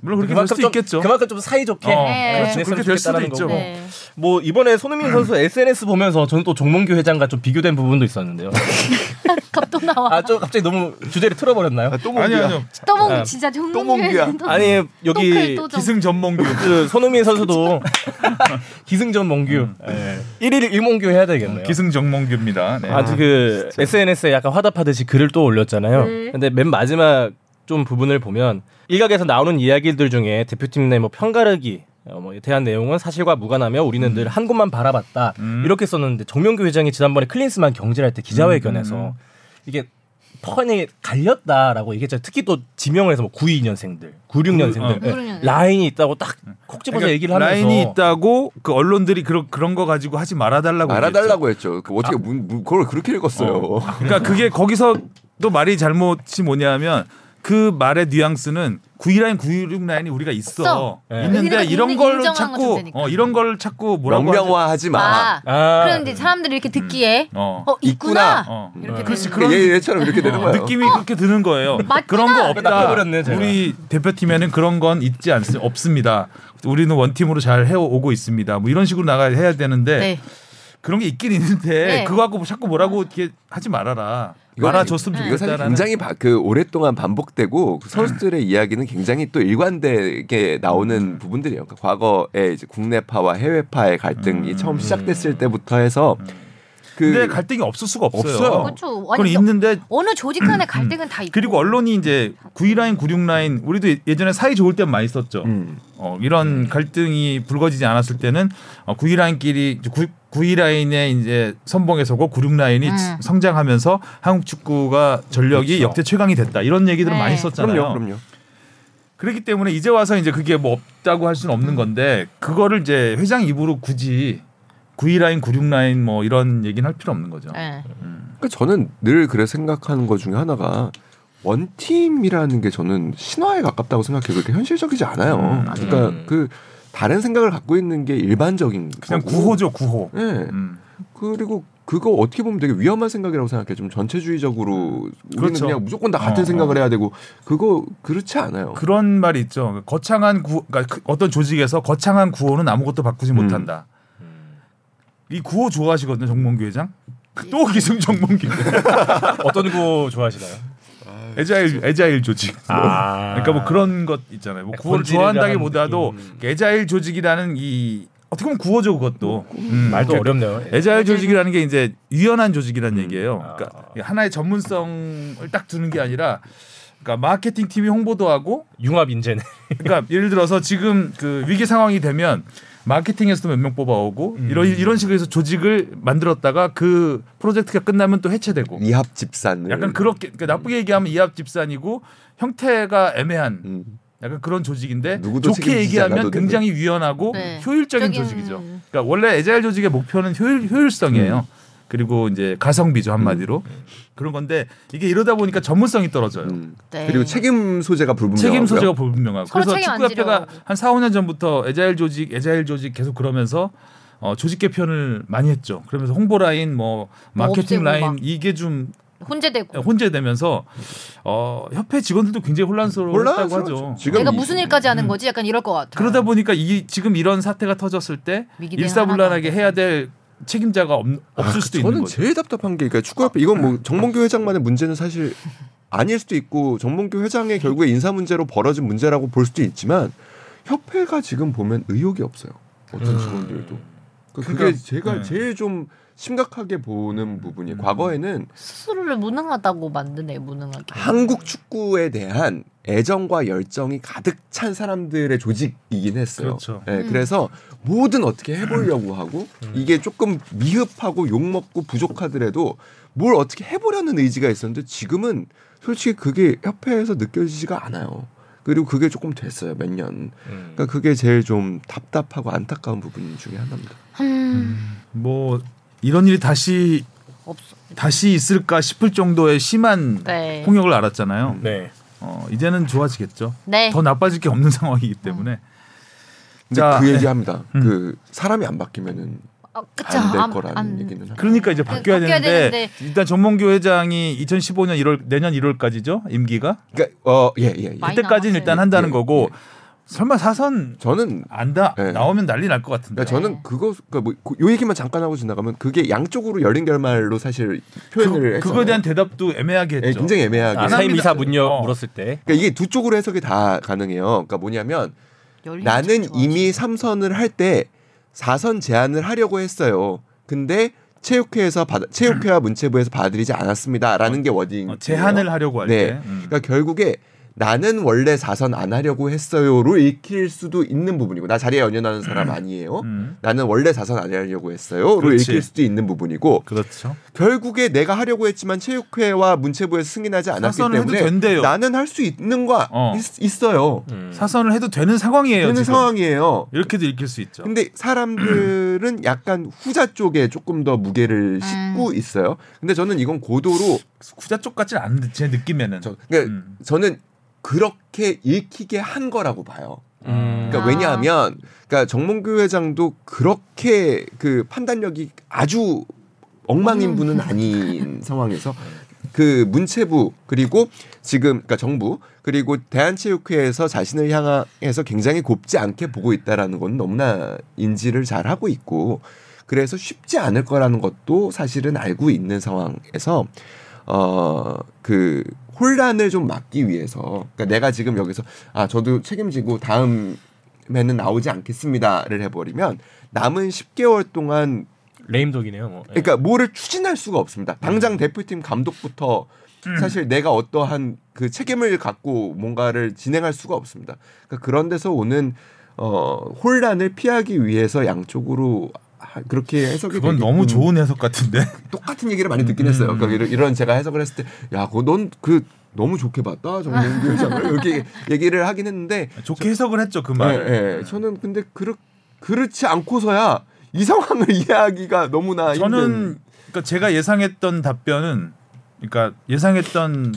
물론 그렇게 될 그만큼 수도 좀, 있겠죠. 그만큼 좀 사이좋게 어, 네. 그렇죠. 그렇게 될 수도 있죠. 네. 뭐 이번에 손흥민 선수 SNS 보면서 저는 또 정몽규 회장과 좀 비교된 부분도 있었는데요. 갑도 나와. 아 좀 갑자기 너무 주제를 틀어버렸나요? 또 아니 아니요. 또몽 아, 진짜 정몽 또 몽규야. 아니 여기 또 정. 기승 전몽규. 그 손흥민 선수도 기승전 몽규 예. 1일 1몽규 해야 되겠네요. 기승 정몽규입니다. 네. 아주 그 SNS에 약간 화답하듯이 글을 또 올렸잖아요. 네. 근데 맨 마지막 좀 부분을 보면 일각에서 나오는 이야기들 중에 대표팀 내 뭐 편가르기 어, 뭐 대한 내용은 사실과 무관하며 우리는 늘한 곳만 바라봤다 음. 이렇게 썼는데 정명규 회장이 지난번에 클린스만 경질할 때 기자회견에서 음. 이게 펀이 갈렸다라고 얘기했잖아요. 특히 또 지명을 해서 뭐 92년생들, 96년생들 어. 96년생. 라인이 있다고 딱 콕 집어서 그러니까 얘기를 하면서 라인이 있다고 그 언론들이 그런 그런 거 가지고 하지 말아달라고. 얘기했죠. 알아달라고 했죠. 그 어떻게 문, 문, 그걸 그렇게 읽었어요. 어. 그러니까 그게 거기서 또 말이 잘못이 뭐냐면 그 말의 뉘앙스는 9위라인 916라인이 우리가 있어. 네. 있는데 이런 걸 되니까. 어, 이런 걸 자꾸 뭐라고 하지? 명명화하지 마. 아, 아, 그런데 사람들이 이렇게 듣기에 어. 어 있구나. 어. 이렇게 그렇지 되는 그런 얘, 얘처럼 이렇게 되는 어, 거예요. 느낌이 그렇게 드는 거예요. 그런 거 없다. 우리 대표팀에는 그런 건 있지 않 없습니다. 우리는 원팀으로 잘 해오고 있습니다. 뭐 이런 식으로 나가야 해야 되는데 네. 그런 게 있긴 있는데 네. 그거 갖고 자꾸 뭐라고 이렇게 하지 말아라. 이거- 말아줬으면 이거 사실 좋겠다라는. 굉장히 바, 그 오랫동안 반복되고 그 선수들의 이야기는 굉장히 또 일관되게 나오는 부분들이에요. 그러니까 과거에 이제 국내파와 해외파의 갈등이 음. 처음 시작됐을 때부터 해서 그 근데 갈등이 없을 수가 없어요. 없어요. 그렇죠. 그건 아니, 있는데 어느 조직 간의 갈등은 다 있고. 그리고 언론이 이제 9위라인, 96라인 우리도 예전에 사이 좋을 때 많이 썼죠. 음. 어, 이런 갈등이 불거지지 않았을 때는 어, 9위라인끼리 9위 라인의 이제 선봉에 서고 96 라인이 음. 성장하면서 한국 축구가 전력이 그렇죠. 역대 최강이 됐다. 이런 얘기들을 네. 많이 썼잖아요. 그럼요, 그럼요. 그렇기 때문에 이제 와서 이제 그게 뭐 없다고 할 수는 없는 건데 그거를 이제 회장 입으로 굳이 9위 라인, 96 라인 뭐 이런 얘기는 할 필요 없는 거죠. 네. 그러니까 저는 늘 그래 생각하는 것 중에 하나가 원팀이라는 게 저는 신화에 가깝다고 생각해요. 그렇게 현실적이지 않아요. 음, 그러니까 음. 그 다른 생각을 갖고 있는 게 일반적인 그냥 거고. 구호죠, 구호. 예. 음. 그리고 그거 어떻게 보면 되게 위험한 생각이라고 생각해. 좀 전체주의적으로 우리는 그렇죠. 그냥 무조건 다 같은 어, 생각을 어. 해야 되고 그거 그렇지 않아요. 그런 말이 있죠. 거창한 구, 그러니까 그 어떤 조직에서 거창한 구호는 아무것도 바꾸지 음. 못한다. 이 구호 좋아하시거든요, 정몽규 회장. 또 기승 정몽규. 어떤 거 좋아하시나요? 에자일 에자일 조직. 아. 그러니까 뭐 그런 것 있잖아요. 뭐 구호를 좋아한다기보다도 느낌. 에자일 조직이라는 이 어떻게 보면 구호죠 그것도. 음, 말도 그러니까 어렵네요. 예. 에자일 조직이라는 게 이제 유연한 조직이라는 얘기예요. 아. 그러니까 하나의 전문성을 딱 두는 게 아니라 그러니까 마케팅 팀이 홍보도 하고 융합 인재네. 그러니까 예를 들어서 지금 그 위기 상황이 되면 마케팅에서도 몇 명 뽑아오고 음. 이런 이런 식으로 해서 조직을 만들었다가 그 프로젝트가 끝나면 또 해체되고 이합 집산을 약간 그렇게 그러니까 나쁘게 얘기하면 이합 집산이고 형태가 애매한 음. 약간 그런 조직인데 좋게 얘기하면 굉장히 유연하고 네. 효율적인 적인- 조직이죠. 그러니까 원래 에자일 조직의 목표는 효율, 효율성이에요. 그리고 이제 가성비죠 한마디로 그런 건데 이게 이러다 보니까 전문성이 떨어져요. 음. 네. 그리고 책임 소재가 불분명하고요. 책임 소재가 불분명하고 그래서 축구협회가. 한 4, 5년 전부터 에자일 조직, 에자일 조직 계속 그러면서 어, 조직 개편을 많이 했죠. 그러면서 홍보 라인, 뭐 마케팅 없애고 라인 막. 이게 좀 혼재되고 혼재되면서 어, 협회 직원들도 굉장히 혼란스러웠다고. 하죠. 지금 내가 이- 무슨 일까지 하는 음. 거지? 약간 이럴 것 같아. 그러다 보니까 이 지금 이런 사태가 터졌을 때 일사불란하게 해야 될 책임자가 없, 없을 아, 수도 저는 있는 거죠. 제일 답답한 게 그러니까 축구협회 이건 뭐 정몽규 회장만의 문제는 사실 아닐 수도 있고 정몽규 회장의 결국에 인사 문제로 벌어진 문제라고 볼 수도 있지만 협회가 지금 보면 의욕이 없어요. 어떤 음. 직원들도. 그게 그러니까, 제가 네. 제일 좀 심각하게 보는 부분이 음. 과거에는 스스로를 무능하다고 만드네 무능하게. 한국 축구에 대한 애정과 열정이 가득 찬 사람들의 조직이긴 했어요. 그렇죠. 네, 음. 그래서 뭐든 어떻게 해보려고 하고 음. 이게 조금 미흡하고 욕 먹고 부족하더라도 뭘 어떻게 해보려는 의지가 있었는데 지금은 솔직히 그게 협회에서 느껴지지가 않아요. 그리고 그게 조금 됐어요 몇 년. 음. 그러니까 그게 제일 좀 답답하고 안타까운 부분 중에 하나입니다. 음, 뭐 이런 일이 다시 없어. 다시 있을까 싶을 정도의 심한 네. 폭력을 알았잖아요. 네. 어, 이제는 좋아지겠죠. 네. 더 나빠질 게 없는 상황이기 때문에. 근데 자, 그 네. 얘기합니다. 음. 그 사람이 안 바뀌면은 아, 그쵸. 안될 안- 거라는 안- 얘기는. 그러니까 이제 바뀌어야, 바뀌어야 되는데, 되는데. 일단 정몽규 회장이 2015년 1월 내년 1월까지죠 임기가 그러니까 어예예 예, 예. 그때까지는 남았어요. 일단 한다는 예, 거고 예. 설마 사선 저는 안다 네. 나오면 난리 날 것 같은데. 그러니까 저는 그거 그러니까 뭐요 얘기만 잠깐 하고 지나가면 그게 양쪽으로 열린 결말로 사실 표현을 그. 그거에 대한 대답도 애매하게 했죠. 예, 굉장히 애매하게. 아, 안 사임 합니다. 이사 문여 어. 물었을 때 그러니까 이게 두 쪽으로 해석이 다 가능해요. 그러니까 뭐냐면 나는 좋아하지. 이미 삼선을 할 때 사선 제안을 하려고 했어요. 근데 체육회에서 받아, 체육회와 문체부에서 받아들이지 않았습니다라는 게 워딩. 어, 제한을 하려고 할 네. 때. 음. 그러니까 결국에 나는 원래 사선 안 하려고 했어요로 읽힐 수도 있는 부분이고 나 자리에 연연하는 사람 아니에요. 음. 나는 원래 사선 안 하려고 했어요로 그렇지. 읽힐 수도 있는 부분이고 그렇죠. 결국에 내가 하려고 했지만 체육회와 문체부에서 승인하지 않았기 때문에 된대요. 나는 할 수 있는 거 어. 있, 어요 음. 사선을 해도 되는 상황이에요. 되는 지금. 상황이에요. 이렇게도 읽힐 수 있죠. 근데 사람들은 약간 후자 쪽에 조금 더 무게를 싣고 있어요. 근데 저는 이건 고도로 후자 쪽 같지는 않은데 제 느낌에는. 저, 그러니까 음. 저는 그렇게 읽히게 한 거라고 봐요. 음. 그러니까 아. 왜냐하면 그러니까 정몽규 회장도 그렇게 그 판단력이 아주 엉망인 분은 아닌 상황에서 그 문체부 그리고 지금 그러니까 정부 그리고 대한체육회에서 자신을 향해서 굉장히 곱지 않게 보고 있다라는 건 너무나 인지를 잘 하고 있고 그래서 쉽지 않을 거라는 것도 사실은 알고 있는 상황에서 어그 혼란을 좀 막기 위해서 그러니까 내가 지금 여기서 아 저도 책임지고 다음에는 나오지 않겠습니다를 해버리면 남은 10개월 동안 레임덕이네요. 뭐. 그러니까 뭐를 추진할 수가 없습니다. 당장 대표팀 감독부터 사실 내가 어떠한 그 책임을 갖고 뭔가를 진행할 수가 없습니다. 그러니까 그런 데서 오는 어 혼란을 피하기 위해서 양쪽으로 하- 그렇게 해석이 그건 너무 좋은 해석 같은데. 똑같은 얘기를 많이 듣긴 했어요. 그러니까 이런, 이런 제가 해석을 했을 때, 야, 그거 넌그 너무 좋게 봤다, 정몽규 회장을 이렇게 얘기를 하긴 했는데, 좋게 해석을 했죠 그 예, 말. 예. 저는 근데 그렇 그렇지 않고서야 이 상황을 이해하기가 너무나 힘든. 저는 그러니까 제가 예상했던 답변은 그러니까 예상했던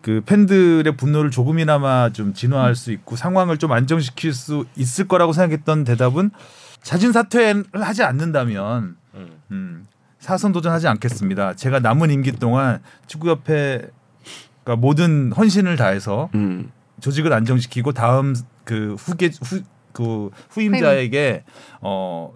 그 팬들의 분노를 조금이나마 좀 진화할 수 있고 상황을 좀 안정시킬 수 있을 거라고 생각했던 대답은 자진 사퇴를 하지 않는다면 음. 음, 사선 도전하지 않겠습니다. 제가 남은 임기 동안 축구협회가 모든 헌신을 다해서 음, 조직을 안정시키고 다음 그 후계 후 그 후임자에게 어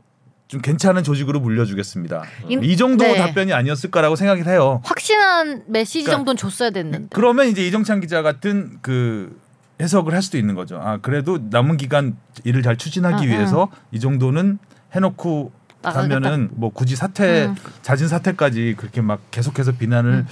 좀 괜찮은 조직으로 물려주겠습니다. 임- 이 정도 네. 답변이 아니었을까라고 생각을 해요. 확실한 메시지 그러니까 정도는 줬어야 됐는데. 그러면 이제 이정찬 기자 같은 그 해석을 할 수도 있는 거죠. 아 그래도 남은 기간 일을 잘 추진하기 아, 위해서 이 정도는 해놓고. 가면은 뭐 굳이 사퇴 음. 잦은 사퇴까지 그렇게 막 계속해서 비난을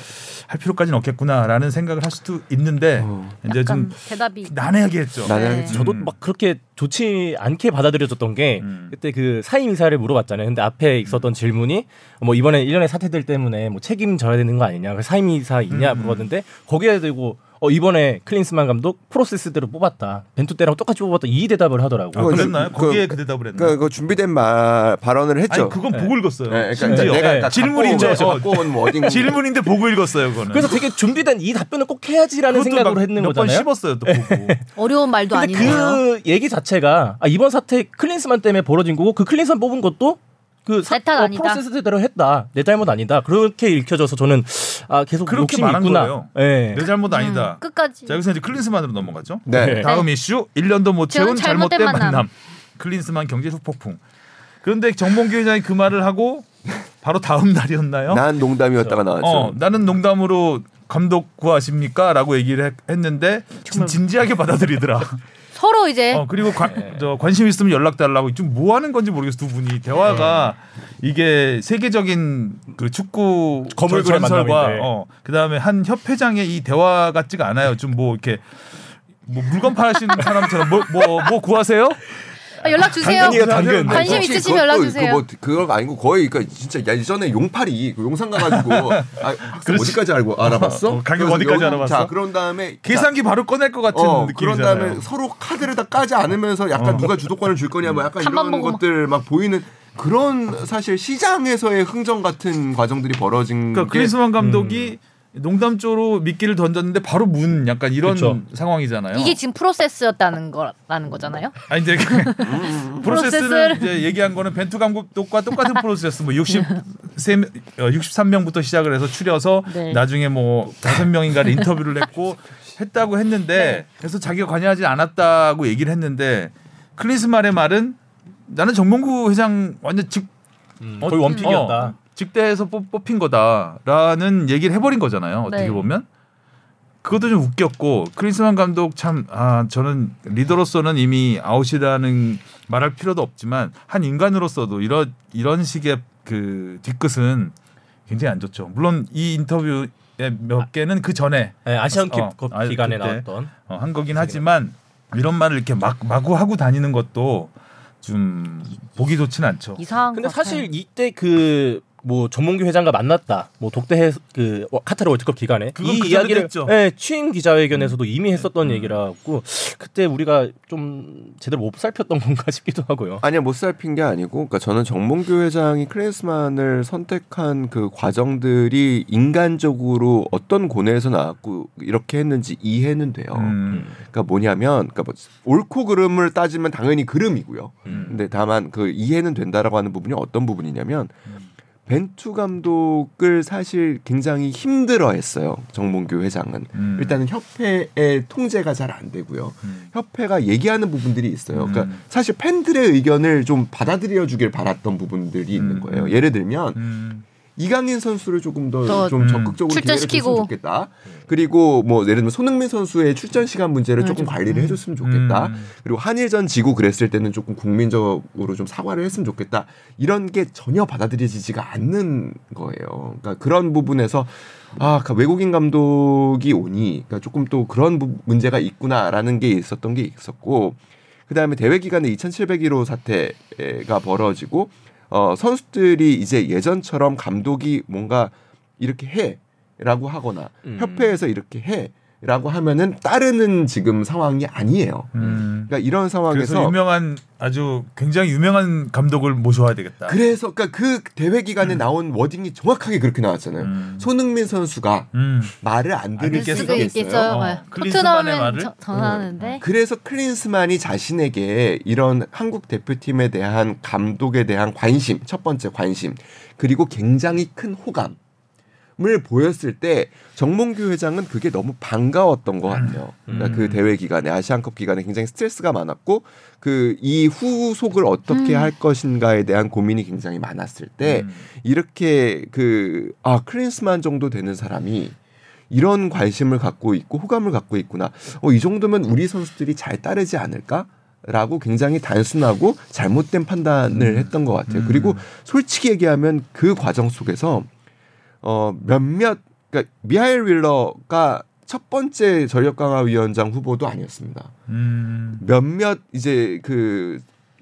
할 필요까지는 없겠구나라는 생각을 할 수도 있는데 어. 이제 좀 대답이 난해하게 했죠. 난해하게 네. 했죠. 저도 음. 막 그렇게 좋지 않게 받아들여졌던 게 음. 그때 그 사임 이사를 물어봤잖아요. 근데 앞에 있었던 질문이 뭐 이번에 일련의 사태들 때문에 뭐 책임져야 되는 거 아니냐. 그 사임 이사 있냐 음. 물었는데 거기에 대고 어 이번에 클린스만 감독 프로세스대로 뽑았다. 벤투 때랑 똑같이 뽑았다. 이 대답을 하더라고. 아, 그랬나요? 그- 거기에 그 대답을 했나요? 그러니까 그 준비된 말 발언을 했죠. 아니 그건 네. 보고 읽었어요. 네, 그러니까 심지어 내가 네. 질문인데, 어, 뭐 질문인데 보고 읽었어요. 그거는. 그래서 되게 준비된 이 답변을 꼭 해야지라는 생각으로 막 했는 몇번 거잖아요. 씹었어요 또 보고. 어려운 말도 근데 아니네요. 그 얘기 자체가 아, 이번 사태 클린스만 때문에 벌어진 거고 그 클린스만 뽑은 것도 그 사, 어. 프로세스대로 했다. 내 잘못 아니다. 그렇게 읽혀져서 저는 아 계속 그렇게 욕심이 말한 있구나. 거예요. 예. 내 잘못 아니다. 음, 끝까지. 자 여기서 이제 클린스만으로 넘어가죠. 네. 네. 다음 이슈 1년도 못 채운 채운 잘못된 잘못된 만남. 만남. 클린스만 경제 후폭풍. 그런데 정몽규 회장이 그 말을 하고 바로 다음 날이었나요? 난 농담이었다가 나왔죠. 어, 나는 농담으로 감독 구하십니까? 라고 얘기를 했- 했는데 진, 진지하게 받아들이더라. 서로 이제 어, 그리고 관, 네. 저 관심 있으면 연락 달라고 좀 뭐 하는 건지 모르겠어 두 분이 대화가 이게 세계적인 그 축구 전설과 만남인데. 어, 그다음에 한 협회장의 이 대화 같지가 않아요. 좀 뭐 이렇게 뭐 물건 파시는 사람처럼 뭐뭐뭐 구하세요? 아, 연락 주세요. 당근이에요, 당근. 관심 혹시 있으시면 연락 주세요. 그 뭐 그거 아니고 거의 그러니까 진짜 예전에 용팔이 그 용산 가가지고 아. 어디까지 알고 알아봤어? 어, 가격 어디까지 알아봤어? 자 그런 다음에 계산기 바로 꺼낼 것 같은 어, 느낌이잖아요. 그런 다음에 서로 카드를 다 까지 않으면서 약간 어. 누가 주도권을 줄 거냐 뭐 약간 이런. 것들 막 보이는 그런 사실 시장에서의 흥정 같은 과정들이 벌어진 그러니까 게 크리스만 감독이 농담 쪽으로 미끼를 던졌는데 바로 문 약간 이런 그쵸. 상황이잖아요. 이게 지금 프로세스였다는 거라는 거잖아요. 아니 이제 프로세스를 프로세스를. 이제 얘기한 거는 벤투 감독과 똑같은 프로세스 뭐 60, 세, 어, 63명부터 시작을 해서 추려서 네. 나중에 뭐 다섯 명인가를 인터뷰를 했고 했다고 했는데 그래서 자기가 관여하지 않았다고 얘기를 했는데 클린스만의 말은 나는 정몽규 회장 완전 직 음, 어, 거의 one pick이었다. 어, 직대에서 뽑, 뽑힌 거다라는 얘기를 해버린 거잖아요. 어떻게 네. 보면 그것도 좀 웃겼고 클린스만 감독 참 아 저는 리더로서는 이미 아웃이라는 말할 필요도 없지만 한 인간으로서도 이런 이런 식의 그 뒤끝은 굉장히 안 좋죠. 물론 이 인터뷰에 몇 개는 그 전에 네, 아시안컵 어, 아, 기간에. 나왔던 어, 한 거긴 하지만 이런 말을 이렇게 막 마구 하고 다니는 것도 좀 보기 좋지는 않죠. 이상한 근데. 사실 이때 그 뭐 전몽규 회장과 만났다. 뭐 독대 해, 그 카타르 월드컵 기간에 이그 이야기를 했죠. 예, 취임 기자회견에서도 이미 했었던 음. 얘기라고 그때 우리가 좀 제대로 못 살폈던 건가 싶기도 하고요. 아니야 못 살핀 게 아니고 그러니까 저는 정몽규 회장이 클린스만을 선택한 그 과정들이 인간적으로 어떤 고뇌에서 나왔고 이렇게 했는지 이해는 돼요. 음, 그러니까 뭐냐면 그러니까 뭐 옳고 그름을 따지면 당연히 그름이고요. 음. 근데 다만 그 이해는 된다라고 하는 부분이 어떤 부분이냐면 벤투 감독을 사실 굉장히 힘들어했어요. 정몽규 회장은 음. 일단은 협회의 통제가 잘 안 되고요. 음. 협회가 얘기하는 부분들이 있어요. 그러니까 음. 사실 팬들의 의견을 좀 받아들여 주길 바랐던 부분들이 있는 음. 거예요. 예를 들면 음. 이강인 선수를 조금 더더좀 음. 적극적으로 출전시키고. 좋겠다. 그리고 뭐 예를 들면 손흥민 선수의 출전 시간 문제를 음, 조금 좀. 관리를 해줬으면 좋겠다. 음. 그리고 한일전 지고 그랬을 때는 조금 국민적으로 좀 사과를 했으면 좋겠다. 이런 게 전혀 받아들여지지가 않는 거예요. 그러니까 그런 부분에서 아 그러니까 외국인 감독이 오니 그러니까 조금 또 그런 부- 문제가 있구나라는 게 있었던 게 있었고 그 다음에 대회 기간에 2,701호 사태가 벌어지고 어, 선수들이 이제 예전처럼 감독이 뭔가 이렇게 해라고 하거나 음. 협회에서 이렇게 해 라고 하면은 따르는 지금 상황이 아니에요. 음. 그러니까 이런 상황에서 유명한 아주 굉장히 유명한 감독을 모셔야 되겠다. 그래서 그러니까 그 대회 기간에 나온 워딩이 정확하게 그렇게 나왔잖아요. 음. 손흥민 선수가 음. 말을 안 들을 안 수도 있겠어요? 어, 네. 클린스만의 말을? 토트넘은 저- 전하는데 그래서 클린스만이 자신에게 이런 한국 대표팀에 대한 감독에 대한 관심, 첫 번째 관심, 그리고 굉장히 큰 호감 을 보였을 때 정몽규 회장은 그게 너무 반가웠던 것 같아요. 그러니까 음. 그 대회 기간에 아시안컵 기간에 굉장히 스트레스가 많았고 그 이 후속을 어떻게 음. 할 것인가에 대한 고민이 굉장히 많았을 때 음. 이렇게 그아 클린스만 정도 되는 사람이 이런 관심을 갖고 있고 호감을 갖고 있구나. 어, 이 정도면 우리 선수들이 잘 따르지 않을까? 라고 굉장히 단순하고 잘못된 판단을 했던 것 같아요. 음. 그리고 솔직히 얘기하면 그 과정 속에서 어 몇몇 그러니까 미하일 윌러가 첫 번째 전력 강화 위원장 후보도 아니었습니다. 음. 몇몇 이제 그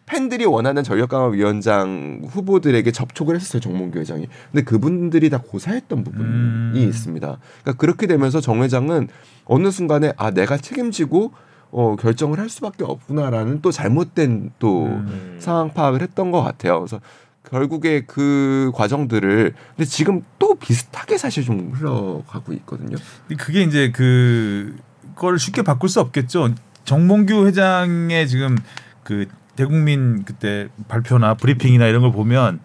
팬들이 원하는 전력 강화 위원장 후보들에게 접촉을 했었어요 정몽규 회장이. 근데 그분들이 다 고사했던 부분이 음. 있습니다. 그러니까 그렇게 되면서 정 회장은 어느 순간에 아 내가 책임지고 어, 결정을 할 수밖에 없구나라는 또 잘못된 또 음. 상황 파악을 했던 것 같아요. 그래서 결국에 그 과정들을 근데 지금 또 비슷하게 사실 좀 흘러가고 있거든요. 그게 이제 그 그걸 쉽게 바꿀 수 없겠죠. 정몽규 회장의 지금 그 대국민 그때 발표나 브리핑이나 이런 걸 보면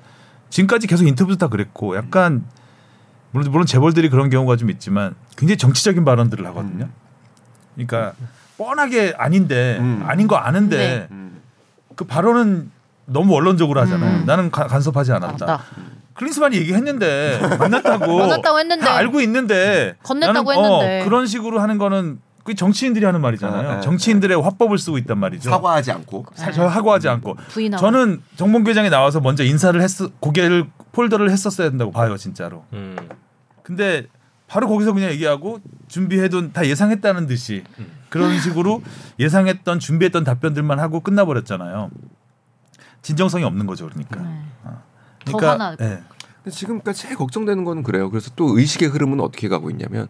지금까지 계속 인터뷰도 다 그랬고 약간 물론 물론 재벌들이 그런 경우가 좀 있지만 굉장히 정치적인 발언들을 하거든요. 그러니까 뻔하게 아닌데 음. 아닌 거 아는데 네. 음. 그 발언은 너무 원론적으로 하잖아요. 음. 나는 가- 간섭하지 않았다. 맞다. 클린스만이 얘기했는데 만났다고 만났다고 했는데. 다 알고 있는데 건넸다고 나는, 어, 했는데. 그런 식으로 하는 거는 그 정치인들이 하는 말이잖아요. 아, 아, 정치인들의 화법을 쓰고 있단 말이죠. 사과하지 않고 사- 저 하고 하지 않고 부인하고. 저는 정봉규 회장이 나와서 먼저 인사를 했 고개를 폴더를 했었어야 된다고 봐요, 진짜로. 음. 근데 바로 거기서 그냥 얘기하고 준비해둔 다 예상했다는 듯이 그런 식으로 예상했던 준비했던 답변들만 하고 끝나버렸잖아요. 진정성이 없는 거죠, 그러니까. 네. 어. 더 그러니까 화나고. 예. 근데 지금 그러니까 제일 걱정되는 거는 그래요. 그래서 또 의식의 흐름은 어떻게 가고 있냐면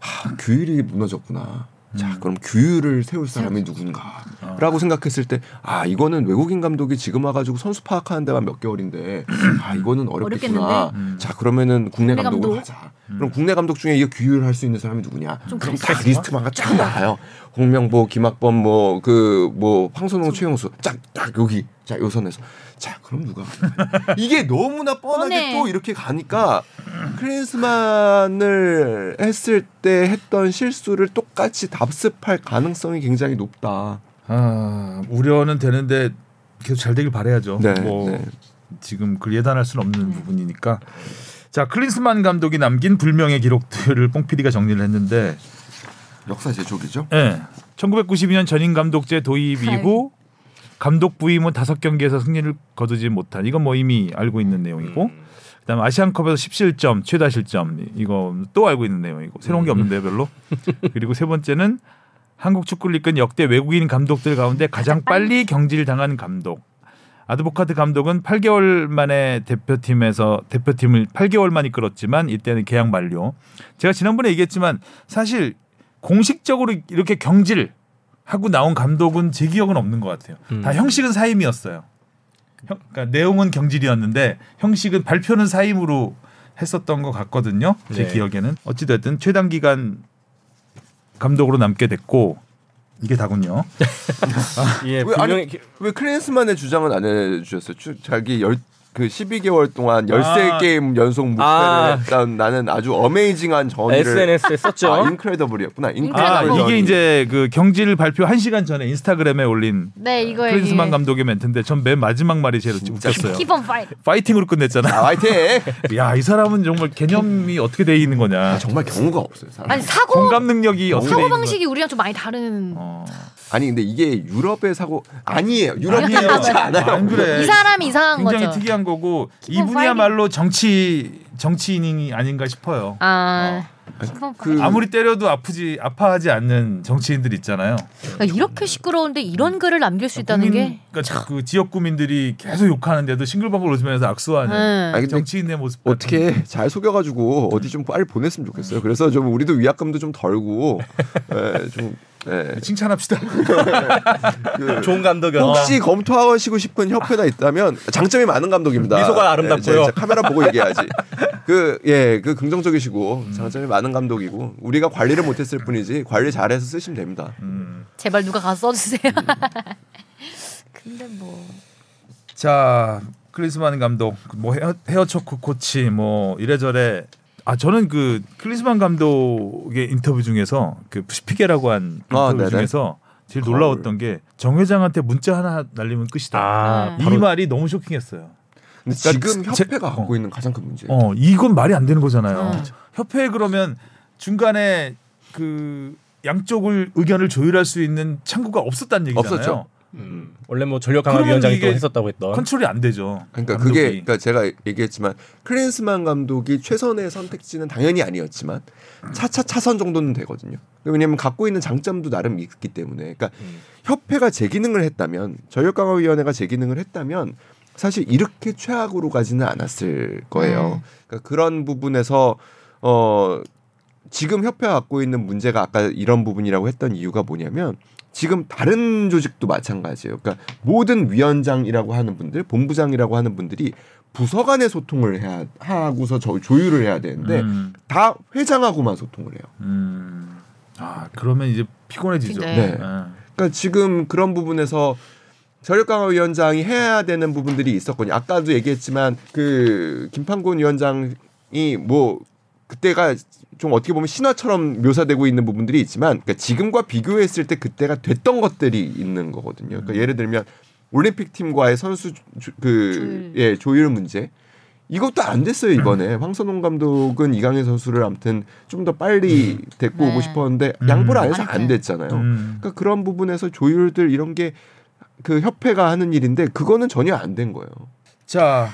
하, 규율이 무너졌구나. 자, 그럼 규율을 세울 사람이 누군가라고 생각했을 때, 아 이거는 외국인 감독이 지금 와가지고 선수 파악하는 데만 몇 개월인데, 아 이거는 어렵겠구나. 어렵겠는데? 음. 자, 그러면은 국내 국내 감독으로 감독? 하자. 그럼 국내 감독 중에 이거 규율 할 수 있는 사람이 누구냐? 좀 그럼. 딱 리스트가 쫙 나와요. 홍명보, 김학범, 뭐 그 뭐 황선홍, 최영수, 쫙 딱 여기, 자 요 선에서, 자 그럼 누가? 이게 너무나 뻔하게 뻔해. 또 이렇게 가니까 클린스만을 했을 때 했던 실수를 똑같이 답습할 가능성이 굉장히 높다. 아, 우려는 되는데 계속 잘 되길 바라야죠. 네, 뭐 네. 지금 그 예단할 수는 없는 부분이니까. 자, 클린스만 감독이 남긴 불명의 기록들을 뽕 PD가 정리를 했는데 역사 제조기죠. 예. 1992년 전임 감독제 도입 이후 감독 부임은 다섯 경기에서 승리를 거두지 못한 이건 뭐 이미 알고 있는 내용이고 음. 그다음 아시안컵에서 17점 최다 실점 이거 또 알고 있는 내용이고 새로운 게 없는데요 별로 그리고 세 번째는 한국 축구를 이끈 역대 외국인 감독들 가운데 가장 빨리 경질 당한 감독 아드보카트 감독은 8개월 만에 대표팀에서 대표팀을 8개월만 이끌었지만 이때는 계약 만료. 제가 지난번에 얘기했지만 사실 공식적으로 이렇게 경질 하고 나온 감독은 제 기억은 없는 것 같아요. 음. 다 형식은 사임이었어요. 형, 그러니까 내용은 경질이었는데 형식은 발표는 사임으로 했었던 것 같거든요. 제 네. 기억에는 어찌됐든 최단 기간 감독으로 남게 됐고 이게 다군요. 예, 왜, 분명히 아니, 왜 클린스만의 주장은 안 해주셨어요? 주- 자기 열, 그 12개월 동안 13게임 연속 무패를 아. 했던 나는 아주 amazing한 journey를 SNS에 썼죠. 아, incredible이었구나. 아 incredible. 이게 이제 그 경질 발표 1 시간 전에 인스타그램에 올린 네 이거 클린스만 감독의 멘트인데 전 맨 마지막 말이 제일 웃겼어요. keep on fi- fighting으로 끝냈잖아. 아, 화이팅! 야 이 사람은 정말 개념이 어떻게 돼 있는 거냐. 아, 정말 경우가 없어요. 사람. 아니 사고 공감 능력이 사고 있는 방식이 우리랑 좀 많이 다른. 어. 아니 근데 이게 유럽의 사고 아니에요. 유럽이 아니에요. 그렇지 않아요. 안 그래. 이 사람이 이상한 굉장히 거죠. 특이한 거고 기본 이분이야말로 정치 정치인이 아닌가 싶어요. 아 파이. 그- 아무리 때려도 아프지 아파하지 않는 정치인들 있잖아요. 그러니까 이렇게 시끄러운데 이런 글을 남길 수 있다는 국민, 게. 그러니까 그 지역 구민들이 계속 욕하는데도 싱글벙글 웃으면서 악수하는 근데 정치인의 모습. 어떻게 잘 속여가지고 어디 좀 빨리 보냈으면 좋겠어요. 그래서 좀 우리도 위압감도 좀 덜고 예, 좀 예. 칭찬합시다. 그 좋은 감독이었다. 혹시 검토하시고 싶은 협회나 있다면 장점이 많은 감독입니다. 미소가 아름답고요. 예, 제 카메라 보고 얘기하지. 그 예, 그 긍정적이시고 장점이 많은 감독이고 우리가 관리를 못했을 뿐이지 관리 잘해서 쓰시면 됩니다. 음. 제발 누가 가서 써주세요. 근데 뭐 자 클리스만 감독 뭐 헤어, 헤어 초크 코치 뭐 이래저래 아 저는 그 클리스만 감독의 인터뷰 중에서 그 푸시피게라고 한 아, 인터뷰 네네. 중에서 제일 놀라웠던 게 정 회장한테 문자 하나 날리면 끝이다. 아, 음. 이 말이 너무 쇼킹했어요. 근데 그러니까 지금 제- 협회가 어. 갖고 있는 가장 큰 문제. 어 이건 말이 안 되는 거잖아요. 음. 협회 그러면 중간에 그 양쪽을 의견을 조율할 수 있는 창구가 없었다는 얘기잖아요. 없었죠. 음. 원래 뭐 전력 강화 위원장이 또 했었다고 했던 컨트롤이 안 되죠. 그러니까 감독이. 그게 그러니까 제가 얘기했지만 클린스만 감독이 최선의 선택지는 당연히 아니었지만 차차 차선 정도는 되거든요. 왜냐하면 갖고 있는 장점도 나름 있기 때문에. 그러니까 음. 협회가 제 기능을 했다면 전력 강화 위원회가 제 기능을 했다면 사실 이렇게 최악으로 가지는 않았을 거예요. 그러니까 그런 부분에서 어 지금 협회가 갖고 있는 문제가 아까 이런 부분이라고 했던 이유가 뭐냐면 지금 다른 조직도 마찬가지예요. 그러니까 모든 위원장이라고 하는 분들, 본부장이라고 하는 분들이 부서 간의 소통을 해야 하고서 저 조율을 해야 되는데 음, 다 회장하고만 소통을 해요. 음. 아 그러면 이제 피곤해지죠. 네. 네. 아. 그러니까 지금 그런 부분에서 전력강화 위원장이 해야 되는 부분들이 있었거든요. 아까도 얘기했지만 그 김판곤 위원장이 뭐 그때가 좀 어떻게 보면 신화처럼 묘사되고 있는 부분들이 있지만 그러니까 지금과 비교했을 때 그때가 됐던 것들이 있는 거거든요. 그러니까 예를 들면 올림픽 팀과의 선수 조, 그 조율. 예, 조율 문제 이것도 안 됐어요 이번에 황선홍 감독은 이강인 선수를 아무튼 좀 더 빨리 데리고 네. 오고 싶었는데 음. 양보를 안 해서 안. 됐잖아요. 음. 그러니까 그런 부분에서 조율들 이런 게 그 협회가 하는 일인데 그거는 전혀 안 된 거예요. 자,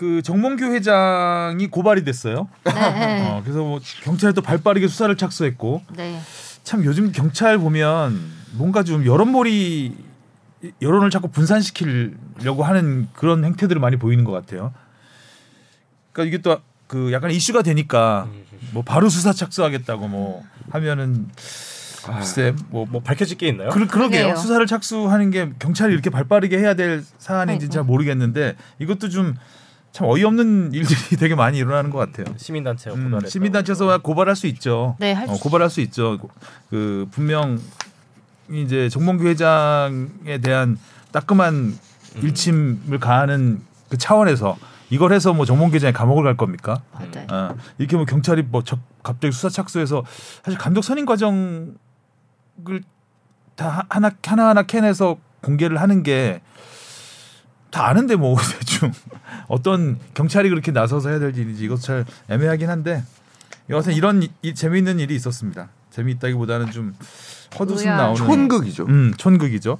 그 정몽규 회장이 고발이 됐어요. 네. 어, 그래서 뭐 경찰에 또 발빠르게 수사를 착수했고 네. 참 요즘 경찰 보면 뭔가 좀 여론몰이 여론을 자꾸 분산시키려고 하는 그런 행태들을 많이 보이는 것 같아요. 그러니까 이게 또 그 약간 이슈가 되니까 뭐 바로 수사 착수하겠다고 뭐 하면은 글쎄 뭐뭐 밝혀질 게 있나요? 그, 그러게요. 그러게요. 수사를 착수하는 게 경찰이 이렇게 발빠르게 해야 될 사안인지 아이고. 잘 모르겠는데 이것도 좀 참 어이없는 일들이 되게 많이 일어나는 것 같아요. 시민단체가 음. 시민단체에서 고발할 수 있죠. 네, 할 어, 수- 고발할 수 있죠. 그 분명 이제 정몽규 회장에 대한 따끔한 음. 일침을 가하는 그 차원에서 이걸 해서 뭐 정몽규 회장이 감옥을 갈 겁니까? 맞아요. 어, 이렇게 뭐 경찰이 뭐 적- 갑자기 수사 착수해서 사실 감독 선임 과정을 다 하나 하나 하나 캔해서 공개를 하는 게 다 아는데 뭐 대충 어떤 경찰이 그렇게 나서서 해야 될 일인지 이것 잘 애매하긴 한데 여하튼 이런 이, 이 재미있는 일이 있었습니다. 재미있다기보다는 좀 헛웃음. 나오는 촌극이죠. 음, 촌극이죠.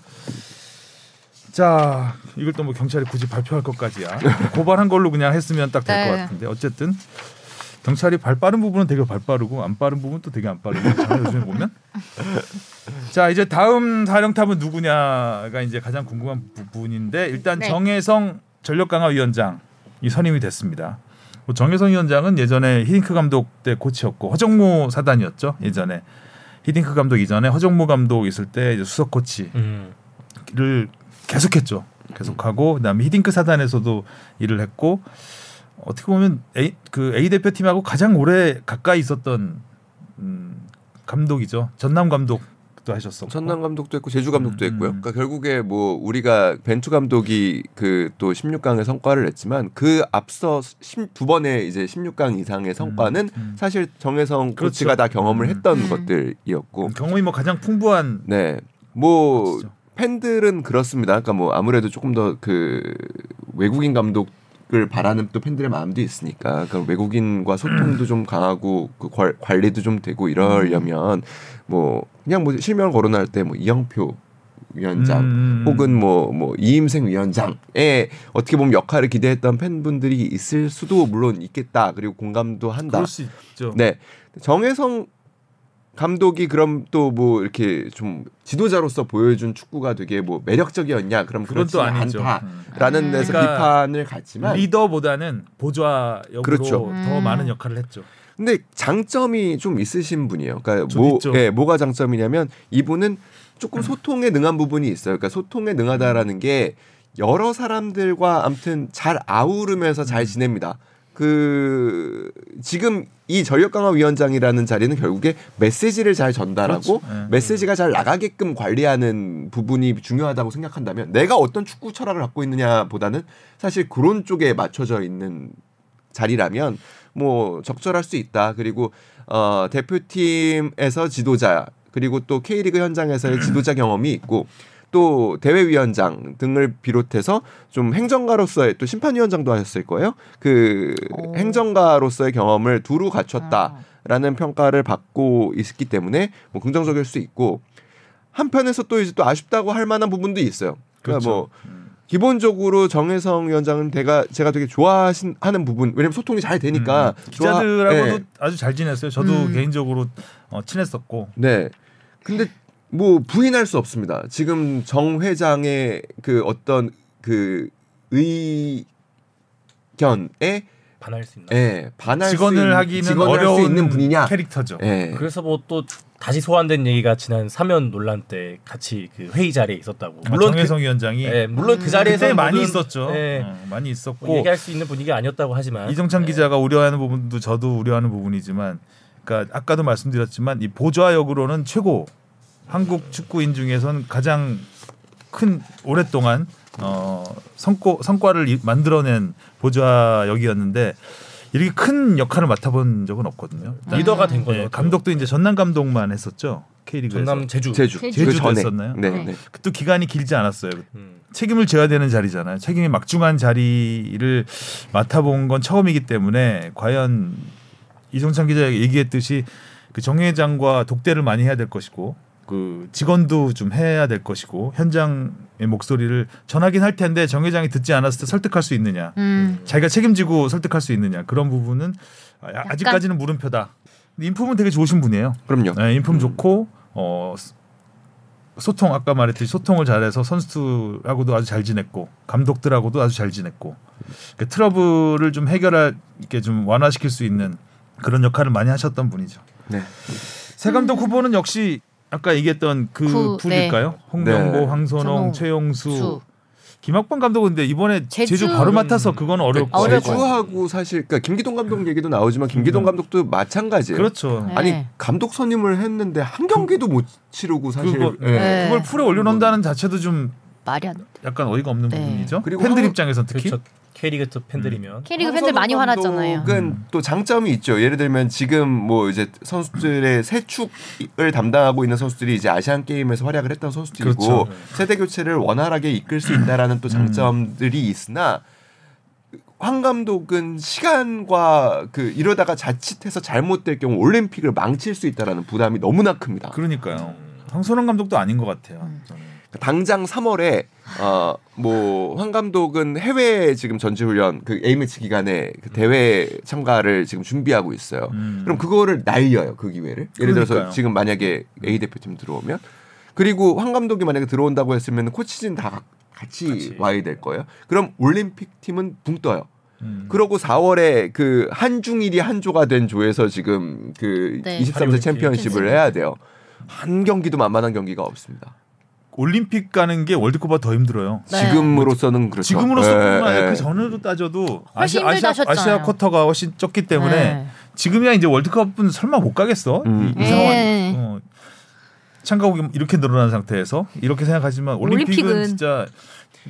자, 이걸 또 뭐 경찰이 굳이 발표할 것까지야. 고발한 걸로 그냥 했으면 딱 될것 네. 같은데 어쨌든 경찰이 발 빠른 부분은 되게 발 빠르고 안 빠른 부분은 또 되게 안 빠르고 자, 요즘에 보면. 자, 이제 다음 사령탑은 누구냐가 이제 가장 궁금한 부분인데 일단 네. 정혜성 전력강화위원장이 선임이 됐습니다. 뭐 정혜성 위원장은 예전에 히딩크 감독 때 코치였고 허정무 사단이었죠 예전에 히딩크 감독 이전에 허정무 감독 있을 때 이제 수석 코치를 음. 계속했죠. 계속하고 그다음에 히딩크 사단에서도 일을 했고 어떻게 보면 A, 그 A 대표팀하고 가장 오래 가까이 있었던 음, 감독이죠. 전남 감독 도 하셨었고. 천남 감독도 했고 제주 감독도 음, 했고요. 음. 그러니까 결국에 뭐 우리가 벤투 감독이 그 또 16강의 성과를 냈지만 그 앞서 12 번의 이제 16강 이상의 성과는 음. 사실 정혜성 그렇죠. 코치가 다 경험을 음. 했던 음. 것들이었고 경험이 뭐 가장 풍부한 네. 뭐 코치죠. 팬들은 그렇습니다. 그러니까 뭐 아무래도 조금 더 그 외국인 감독 을 바라는 또 팬들의 마음도 있으니까 그 외국인과 소통도 좀 강하고 그 관- 관리도 좀 되고 이러려면 뭐 그냥 뭐 실명 거론할 때 뭐 이영표 위원장 음, 음, 혹은 뭐뭐 이임생 위원장의 어떻게 보면 역할을 기대했던 팬분들이 있을 수도 물론 있겠다. 그리고 공감도 한다. 네. 정혜성 감독이 그럼 또 뭐 이렇게 좀 지도자로서 보여준 축구가 되게 뭐 매력적이었냐? 그럼 또 아니죠. 음. 않다라는 음. 데서 그러니까 비판을 갔지만 리더보다는 보좌 역으로 그렇죠. 더 음. 많은 역할을 했죠. 근데 장점이 좀 있으신 분이에요. 그러니까 좀 뭐. 예, 뭐가 장점이냐면 이분은 조금 소통에 능한 부분이 있어요. 그러니까 소통에 능하다라는 게 여러 사람들과 아무튼 잘 아우르면서 음. 잘 지냅니다. 그 지금 이 전력 강화 위원장이라는 자리는 결국에 메시지를 잘 전달하고 그렇죠. 예. 메시지가 잘 나가게끔 관리하는 부분이 중요하다고 생각한다면 내가 어떤 축구 철학을 갖고 있느냐보다는 사실 그런 쪽에 맞춰져 있는 자리라면 뭐 적절할 수 있다. 그리고 어 대표팀에서 지도자 그리고 또 K리그 현장에서의 지도자 경험이 있고 또 대회위원장 등을 비롯해서 좀 행정가로서의 또 심판위원장도 하셨을 거예요. 그 오. 행정가로서의 경험을 두루 갖췄다라는 평가를 받고 있기 때문에 뭐 긍정적일 수 있고 한편에서 또 이제 또 아쉽다고 할 만한 부분도 있어요. 그러니까 그렇죠. 뭐 기본적으로 정혜성 위원장은 제가 제가 되게 좋아하는 부분 왜냐면 소통이 잘 되니까 음, 좋아- 기자들하고도 네. 아주 잘 지냈어요. 저도 음. 개인적으로 어, 친했었고 네. 근데 뭐 부인할 수 없습니다. 지금 정 회장의 그 어떤 그 의견에 반할 수 있나? 예, 반할 직원을 수 하기는 직원을 어려운 있는 분이냐? 캐릭터죠. 예. 그래서 뭐 또 다시 소환된 얘기가 지난 사면 논란 때 같이 그 회의 자리에 있었다고. 물론 물론 정혜성 위원장이 그, 예, 물론 그 자리에서 많이 있었죠. 예, 어, 많이 있었고 뭐 얘기할 수 있는 분위기 아니었다고 하지만 이정찬 예. 기자가 우려하는 부분도 저도 우려하는 부분이지만, 그러니까 아까도 말씀드렸지만 이 보좌역으로는 최고 한국 축구인 중에선 가장 큰 오랫동안 어, 성과 성과를 이- 만들어낸 보좌역이었는데 이렇게 큰 역할을 맡아본 적은 없거든요. 일단 리더가 된 거죠. 예, 감독도 이제 전남 감독만 했었죠. K리그에서. 전남 제주. 제주 제주. 그 제주도였었나요? 네, 네. 네. 또 기간이 길지 않았어요. 음. 책임을 져야 되는 자리잖아요. 책임이 막중한 자리를 맡아본 건 처음이기 때문에 과연 이종찬 기자가 얘기했듯이 그 정 회장과 독대를 많이 해야 될 것이고 그 직원도 좀 해야 될 것이고 현장의 목소리를 전하긴 할 텐데 정 회장이 듣지 않았을 때 설득할 수 있느냐 음. 자기가 책임지고 설득할 수 있느냐 그런 부분은 아, 아직까지는 물음표다. 근데 인품은 되게 좋으신 분이에요. 그럼요. 네, 인품 좋고 어 스- 소통 아까 말했듯이 소통을 잘해서 선수들하고도 아주 잘 지냈고 감독들하고도 아주 잘 지냈고 그 트러블을 좀 해결할 이렇게 좀 완화시킬 수 있는 그런 역할을 많이 하셨던 분이죠. 네. 새 감독 후보는 역시 아까 얘기했던 그 구, 풀일까요? 홍명보, 네. 황선홍, 선홍, 최용수, 수. 김학범 감독은 근데 이번에 제주, 제주- 바로 맡아서 그건 아, 거예요. 것 제주하고 사실 그러니까 김기동 감독 얘기도 나오지만 김기동 음. 감독도 마찬가지예요. 그렇죠. 네. 아니 감독 선임을 했는데 한 경기도 못 치르고 사실 그거- 예. 네. 그걸 풀에 올려놓는다는 자체도 좀 말이 안 돼. 약간 어이가 없는 네. 부분이죠. 그리고 팬들 황- 입장에선 특히 그렇죠. K리그 트 팬들이면 K리그 팬들 많이 화났잖아요. 감독은 음. 또 장점이 있죠. 예를 들면 지금 뭐 이제 선수들의 세축을 담당하고 있는 선수들이 이제 아시안 게임에서 활약을 했던 선수들이고 그렇죠. 세대 교체를 원활하게 이끌 수 있다라는 또 장점들이 있으나 황 감독은 시간과 그 이러다가 자칫해서 잘못될 경우 올림픽을 망칠 수 있다라는 부담이 너무나 큽니다. 그러니까요. 황선홍 감독도 아닌 것 같아요. 음. 저는. 당장 3월에 어뭐황 감독은 해외 지금 전지훈련 그 A 매치 기간에 그 대회 참가를 지금 준비하고 있어요. 음. 그럼 그거를 날려요 그 기회를. 예를 들어서 그러니까요. 지금 만약에 A 대표팀 들어오면 그리고 황 감독이 만약에 들어온다고 했으면 코치진 다 같이, 같이. 와야 될 거예요. 그럼 올림픽 팀은 붕 떠요. 음. 그러고 4월에 그 한중일이 한조가 된 조에서 지금 그 네. 23세 파리올림픽. 챔피언십을 해야 돼요. 한 경기도 만만한 경기가 없습니다. 올림픽 가는 게 월드컵보다 더 힘들어요. 네. 지금으로서는 그렇죠. 지금으로서뿐만 예, 아니라 예. 그 전으로 따져도 훨씬 아시아, 아시아, 아시아. 쿼터가 훨씬 적기 때문에 네. 지금이야 이제 월드컵은 설마 못 가겠어? 음. 이, 이 상황 네. 어, 참가국이 이렇게 늘어난 상태에서 이렇게 생각하지만 올림픽은, 올림픽은 진짜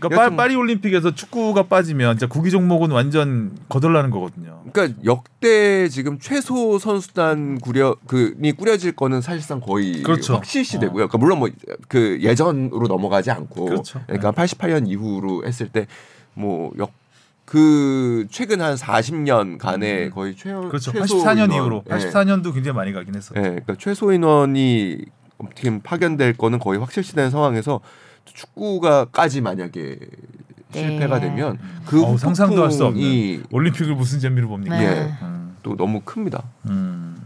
그러니까 파, 파리 올림픽에서 축구가 빠지면 진짜 구기 종목은 완전 거덜나는 거거든요. 그러니까 역대 지금 최소 선수단 구려 그니 꾸려질 거는 사실상 거의 그렇죠. 확실시되고요. 그러니까 물론 뭐 그 예전으로 넘어가지 않고 그렇죠. 그러니까 88년 이후로 했을 때뭐역 그 최근 한 40년간에 음. 거의 최 그렇죠. 최소 84년 인원, 이후로 예. 84년도 굉장히 많이 가긴 했었죠. 예, 그러니까 최소 인원이 지금 파견될 거는 거의 확실시된 상황에서 축구가까지 만약에 네. 실패가 되면 그 어우, 상상도 할 수 없는. 후폭풍이 올림픽을 무슨 재미로 봅니까? 네. 예. 음. 또 너무 큽니다. 음.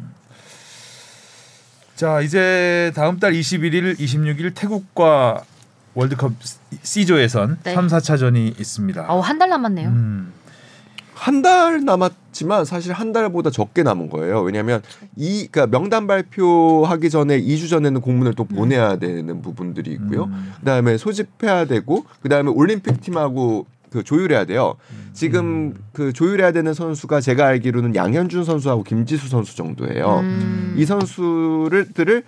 자 이제 다음 달 21일, 26일 태국과 월드컵 C조 예선 네. 3, 4차전이 있습니다. 아우 한달 남았네요. 음. 한 달 남았지만 사실 한 달보다 적게 남은 거예요. 왜냐하면 이 그러니까 명단 발표하기 전에 2주 전에는 공문을 또 보내야 되는 부분들이 있고요. 음. 그다음에 소집해야 되고 그다음에 올림픽 팀하고 그 조율해야 돼요. 지금 그 조율해야 되는 선수가 제가 알기로는 양현준 선수하고 김지수 선수 정도예요. 음. 이 선수들을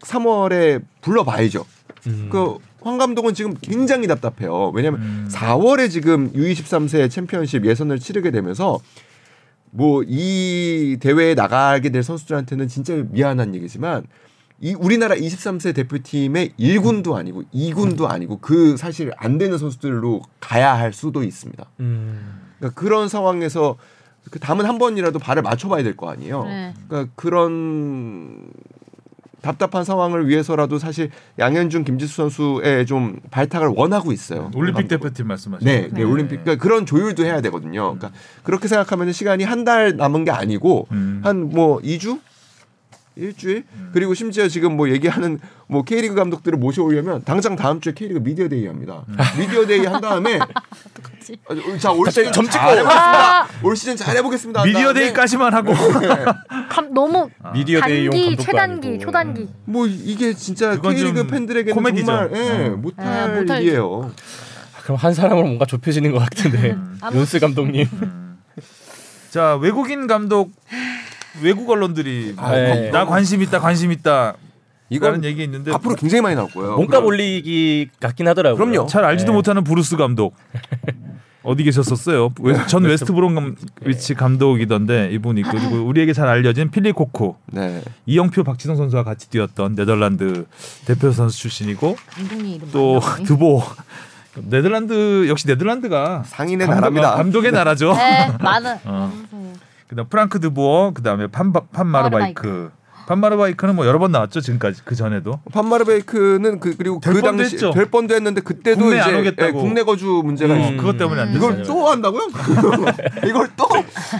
3월에 불러봐야죠. 음. 그 황 감독은 지금 굉장히 답답해요. 왜냐하면 음. 4월에 지금 U23세 챔피언십 예선을 치르게 되면서 뭐 이 대회에 나가게 될 선수들한테는 진짜 미안한 얘기지만 이 우리나라 23세 대표팀의 1군도 아니고 2군도 아니고 그 사실 안 되는 선수들로 가야 할 수도 있습니다. 음. 그러니까 그런 상황에서 그 담은 한 번이라도 발을 맞춰봐야 될 거 아니에요. 네. 그러니까 그런 답답한 상황을 위해서라도 사실 양현준, 김지수 선수의 좀 발탁을 원하고 있어요. 올림픽. 대표팀 말씀하시는 네, 거죠? 네, 올림픽 그러니까 그런 조율도 해야 되거든요. 그러니까 그렇게 생각하면 시간이 한 달 남은 게 아니고 음. 한뭐 2주 일주일 그리고 심지어 지금 뭐 얘기하는 뭐 K리그 감독들을 모셔오려면 당장 다음 주에 K리그 미디어 데이 합니다. 음. 미디어 데이 한 다음에 자올 시즌 점 찍고. 잘해보겠습니다. 올 시즌 잘 해보겠습니다. 한 미디어 데이까지만 하고 감, 너무 미디어 데이용 단기, 최단기, 아니고. 초단기. 뭐 이게 진짜 K리그 좀 팬들에게는 코미디죠. 정말 예, 어. 못할 예, 못할 일이에요. 그럼 한 사람으로 뭔가 좁혀지는 것 같은데 아무- 윤스 감독님. 자 외국인 감독 외국 언론들이 아, 네. 나 관심 있다 관심 있다 이건 라는 얘기 있는데 앞으로 굉장히 많이 나올 거예요. 몸값. 올리기 같긴 하더라고요. 그럼요. 잘 알지도 네. 못하는 브루스 감독 어디 계셨었어요? 웨- 전 웨스트 브롬 위치 감독이던데 이분이 그리고 우리에게 잘 알려진 필리 코코 네. 이영표 박지성 선수와 같이 뛰었던 네덜란드 대표 선수 출신이고 또 드보 네덜란드 역시 네덜란드가 상인의 감독- 나라입니다. 감독의 나라죠. 네, 많은. 어. 그다음 프랑크 드보어 그다음에 판 판마르바이크 판마르바이크는 뭐 여러 번 나왔죠 지금까지 그 전에도 판마르베이크는 그 그리고 될그 뻔도 당시 했죠. 될 뻔도 했는데 그때도 국내 안 이제 오겠다고. 예, 국내 거주 문제가 음. 있어. 그것 때문에 안 이걸. 또 한다고요? 이걸 또?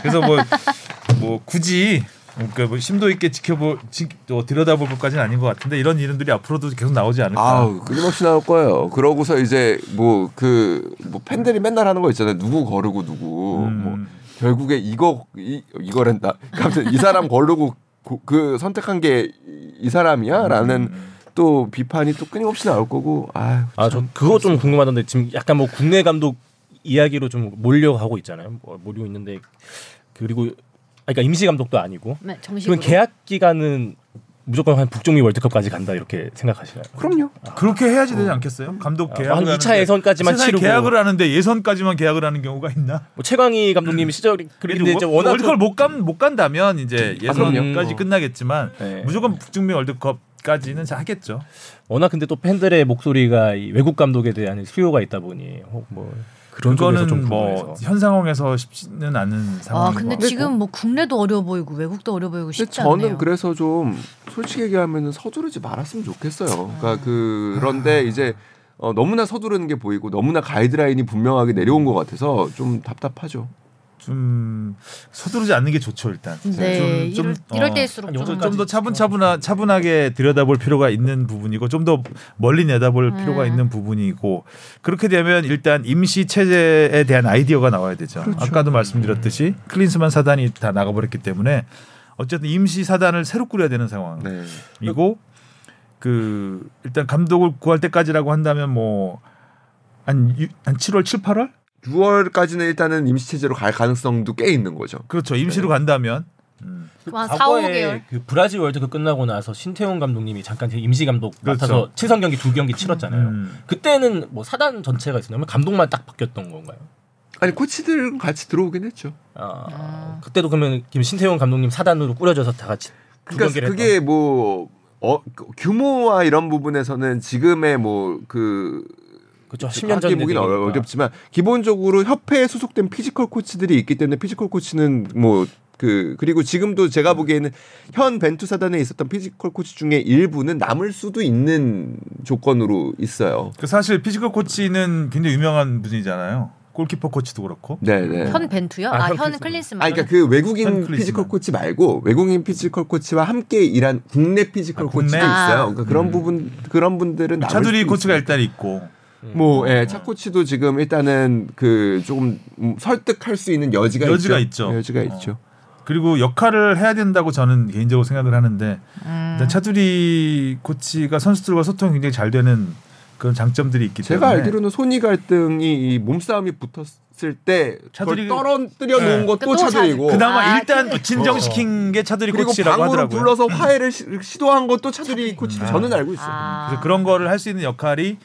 그래서 뭐뭐 굳이 그러니까 뭐 심도 있게 지켜보 지, 또 들여다볼 것까지는 아닌 것 같은데 이런 이름들이 앞으로도 계속 나오지 않을까. 아우 끊임없이 나올 거예요. 그러고서 이제 뭐 그뭐 팬들이 맨날 하는 거 있잖아요. 누구 거르고 누구 음. 뭐 결국에 이거 이, 이거란다. 아무튼 이 사람 거르고 고- 그 선택한 게 이 사람이야라는 음. 또 비판이 또 끊임없이 나올 거고. 아유. 아, 저 그거 좀 궁금하던데 지금 약간 뭐 국내 감독 이야기로 좀 몰려가고 있잖아요. 뭐 몰리고 있는데 그리고 아, 그러니까 임시 감독도 아니고 네, 정식으로. 그럼 계약 기간은 무조건 한 북중미 월드컵까지 간다 이렇게 생각하시나요? 그럼요. 그렇게 해야지 되지 않겠어요? 감독 아, 계약을 한 하는데 2차 예선까지만 세상에 치르고. 계약을 하는데 예선까지만 계약을 하는 경우가 있나? 뭐 최광희 감독님이 시절이 그런데 이제 워낙 월드컵을 못간 못 간다면 이제 아. 예선까지 끝나겠지만 네. 무조건 북중미 월드컵 까지는 잘 하겠죠. 워낙 근데 또 팬들의 목소리가 이 외국 감독에 대한 수요가 있다 보니 혹뭐 그런 그거는 뭐. 현 상황에서 쉽지는 않은 상황인 아, 것 근데. 지금 뭐 국내도 어려 보이고 외국도 어려 보이고 쉽지 저는 않네요. 그래서 좀 솔직히 얘기하면 서두르지 말았으면 좋겠어요. 그러니까 그런데 이제 어, 너무나 서두르는 게 보이고 너무나 가이드라인이 분명하게 내려온 것 같아서 좀 답답하죠. 좀 서두르지 않는 게 좋죠 일단. 네, 좀- 좀, 이럴, 이럴 어, 때일수록 한좀 요즘까지 좀더 차분차분하 차분하게 들여다볼 필요가 있는 부분이고 좀 더 멀리 내다볼 필요가 음. 있는 부분이고 그렇게 되면 일단 임시 체제에 대한 아이디어가 나와야 되죠. 아까도 말씀드렸듯이 클린스만 사단이 다 나가버렸기 때문에 어쨌든 임시 사단을 새로 꾸려야 되는 상황이고 네. 그 일단 감독을 구할 때까지라고 한다면 뭐 한 한 7월 7, 8월 6월까지는 일단은 임시 체제로 갈 가능성도 꽤 있는 거죠. 그렇죠 임시로 네. 간다면 음. 한 4, 과거에 5개월. 그 브라질 월드컵 끝나고 나서 신태용 감독님이 잠깐 임시 감독 그렇죠. 맡아서 친선 경기 두 경기 치렀잖아요. 음. 그때는 뭐 사단 전체가 있었나요? 감독만 딱 바뀌었던 건가요? 아니 코치들 같이 들어오긴 했죠. 아, 아. 그때도 그러면 김 신태용 감독님 사단으로 꾸려져서 다 같이 두 그러니까 그게 뭐 어, 그 규모와 이런 부분에서는 지금의 뭐그 그렇죠. 10년 전 보기는. 어렵지만 기본적으로 협회에 소속된 피지컬 코치들이 있기 때문에 피지컬 코치는 뭐그 그리고 지금도 제가 보기에는 현 벤투 사단에 있었던 피지컬 코치 중에 일부는 남을 수도 있는 조건으로 있어요. 그 사실 피지컬 코치는 굉장히 유명한 분이잖아요. 골키퍼 코치도 그렇고. 네네. 현 벤투요? 아, 아, 현현 클린스만. 아, 그러니까 그 외국인. 피지컬 코치 말고 외국인 피지컬 코치와 함께 일한 국내 피지컬 아, 국내? 코치도 있어요. 그러니까 그런 음. 부분 그런 분들은 차두리 코치가 있습니다. 일단 있고. 뭐, 예, 차 코치도 지금 일단은 그 조금 음, 설득할 수 있는 여지가, 여지가 있죠. 있죠. 여지가 어. 있죠. 그리고 역할을 해야 된다고 저는 개인적으로 생각을 하는데 음. 일단 차두리 코치가 선수들과 소통이 굉장히 잘 되는 그런 장점들이 있기 제가 때문에 알기로는 손이 갈등이 이 몸싸움이 붙었을 때 차두리- 떨어뜨려 놓은 네. 것도 또 차두리고 그나마 아, 일단 근데- 진정시킨 게 차두리 그리고 코치라고 방으로 하더라고요. 불러서 화해를 시, 시도한 것도 차두리 코치도 아. 저는 알고 있어요. 아. 그래서 그런 거를 할 수 있는 역할이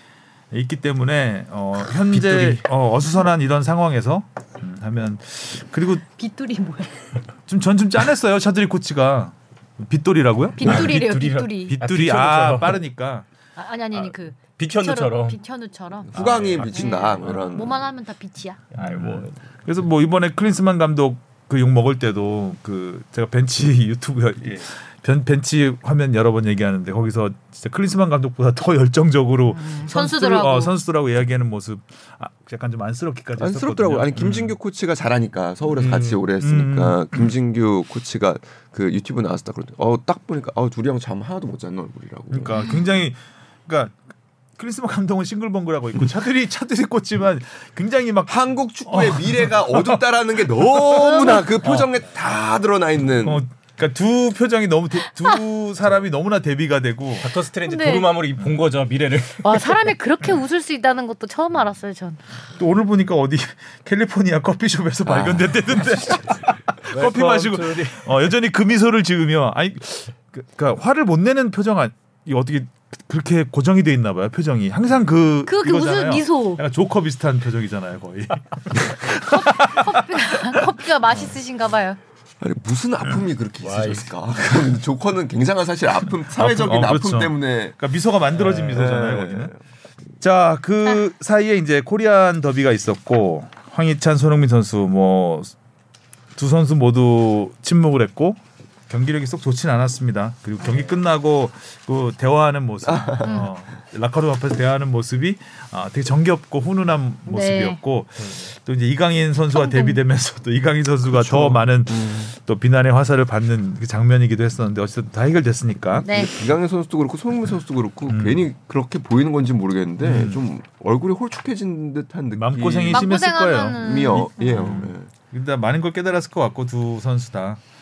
있기 때문에 어, 현재 어, 어수선한 이런 상황에서 음, 하면 그리고 빗돌이 뭐야? 좀전좀 짠했어요 차두리 코치가 빗돌이라고요? 빗돌이래요. 빗돌이라- 빗돌이. 빗돌이 아, 아. 빠르니까 아, 아니 아니 아니 그 비현우처럼. 빗현우처럼. 후광이 아, 비친다 뭐 이런. 뭐만 하면 다 빛이야. 아이 뭐 그래서 뭐 이번에 클린스만 감독 그 욕 먹을 때도 그 제가 벤치 유튜브 예. 벤, 벤치 화면 여러 번 얘기하는데 거기서 진짜 클린스만 감독보다 더 열정적으로 음, 선수들, 선수들하고. 어, 선수들하고 이야기하는 모습 아, 약간 좀 안쓰럽기까지 안쓰럽더라고요. 했었거든요. 아니 김진규 코치가 잘하니까 서울에서 음. 같이 오래 했으니까 음. 김진규 코치가 그 유튜브 딱 그러더니 어딱 보니까 어 둘이 형 잠 하나도 못 잤는 얼굴이라고. 그러니까 굉장히 그러니까 클린스만 감독은 싱글벙글하고 있고 차두리 차두리 코치만 굉장히 막 한국 축구의 미래가 어둡다라는 게 너무나 그 표정에 다 드러나 있는. 어, 그러니까 두 표정이 너무 대, 두 사람이 너무나 대비가 되고 닥터 스트레인지 근데- 도르마무를 본 거죠 미래를. 와 사람이 그렇게 웃을 수 있다는 것도 처음 알았어요 전. 또 오늘 보니까 어디 캘리포니아 커피숍에서 발견됐대던데 커피 마시고 어, 여전히 그 미소를 지으며 아니 그, 그러니까 화를 못 내는 표정 아, 이 어떻게 그렇게 고정이 돼 있나 봐요 표정이 항상 그 그, 그. 무슨 미소. 약간 조커 비슷한 표정이잖아요 거의 커피가, 커피가 맛있으신가 봐요. 아니 무슨 아픔이 그렇게 와, 있으셨을까? 조커는 굉장한 사실 아픔, 사회적인 어, 아픔 그렇죠. 때문에 그러니까 미소가 만들어진 미소잖아요 네. 거기는 자 그 사이에 이제 코리안 더비가 있었고 황희찬 손흥민 선수 뭐 두 선수 모두 침묵을 했고 경기력이 쏙 좋진 않았습니다. 그리고 경기 끝나고 그 대화하는 모습, 어, 라커룸 앞에서 대화하는 모습이 아, 되게 정겹고 훈훈한 모습이었고 또 이제 이강인 선수와. 대비되면서 또 이강인 선수가 더 많은 또 비난의 화살을 받는 그 장면이기도 했었는데 어쨌든 다 해결됐으니까 네. 이강인 선수도 그렇고 손흥민 선수도 그렇고 음. 괜히 그렇게 보이는 건지 모르겠는데 음. 좀 얼굴이 홀쭉해진 듯한 느낌. 마음고생이 심했을 거예요. 미어 예요. 음. 일단 많은 걸 깨달았을 것 같고 두 선수 다, 어,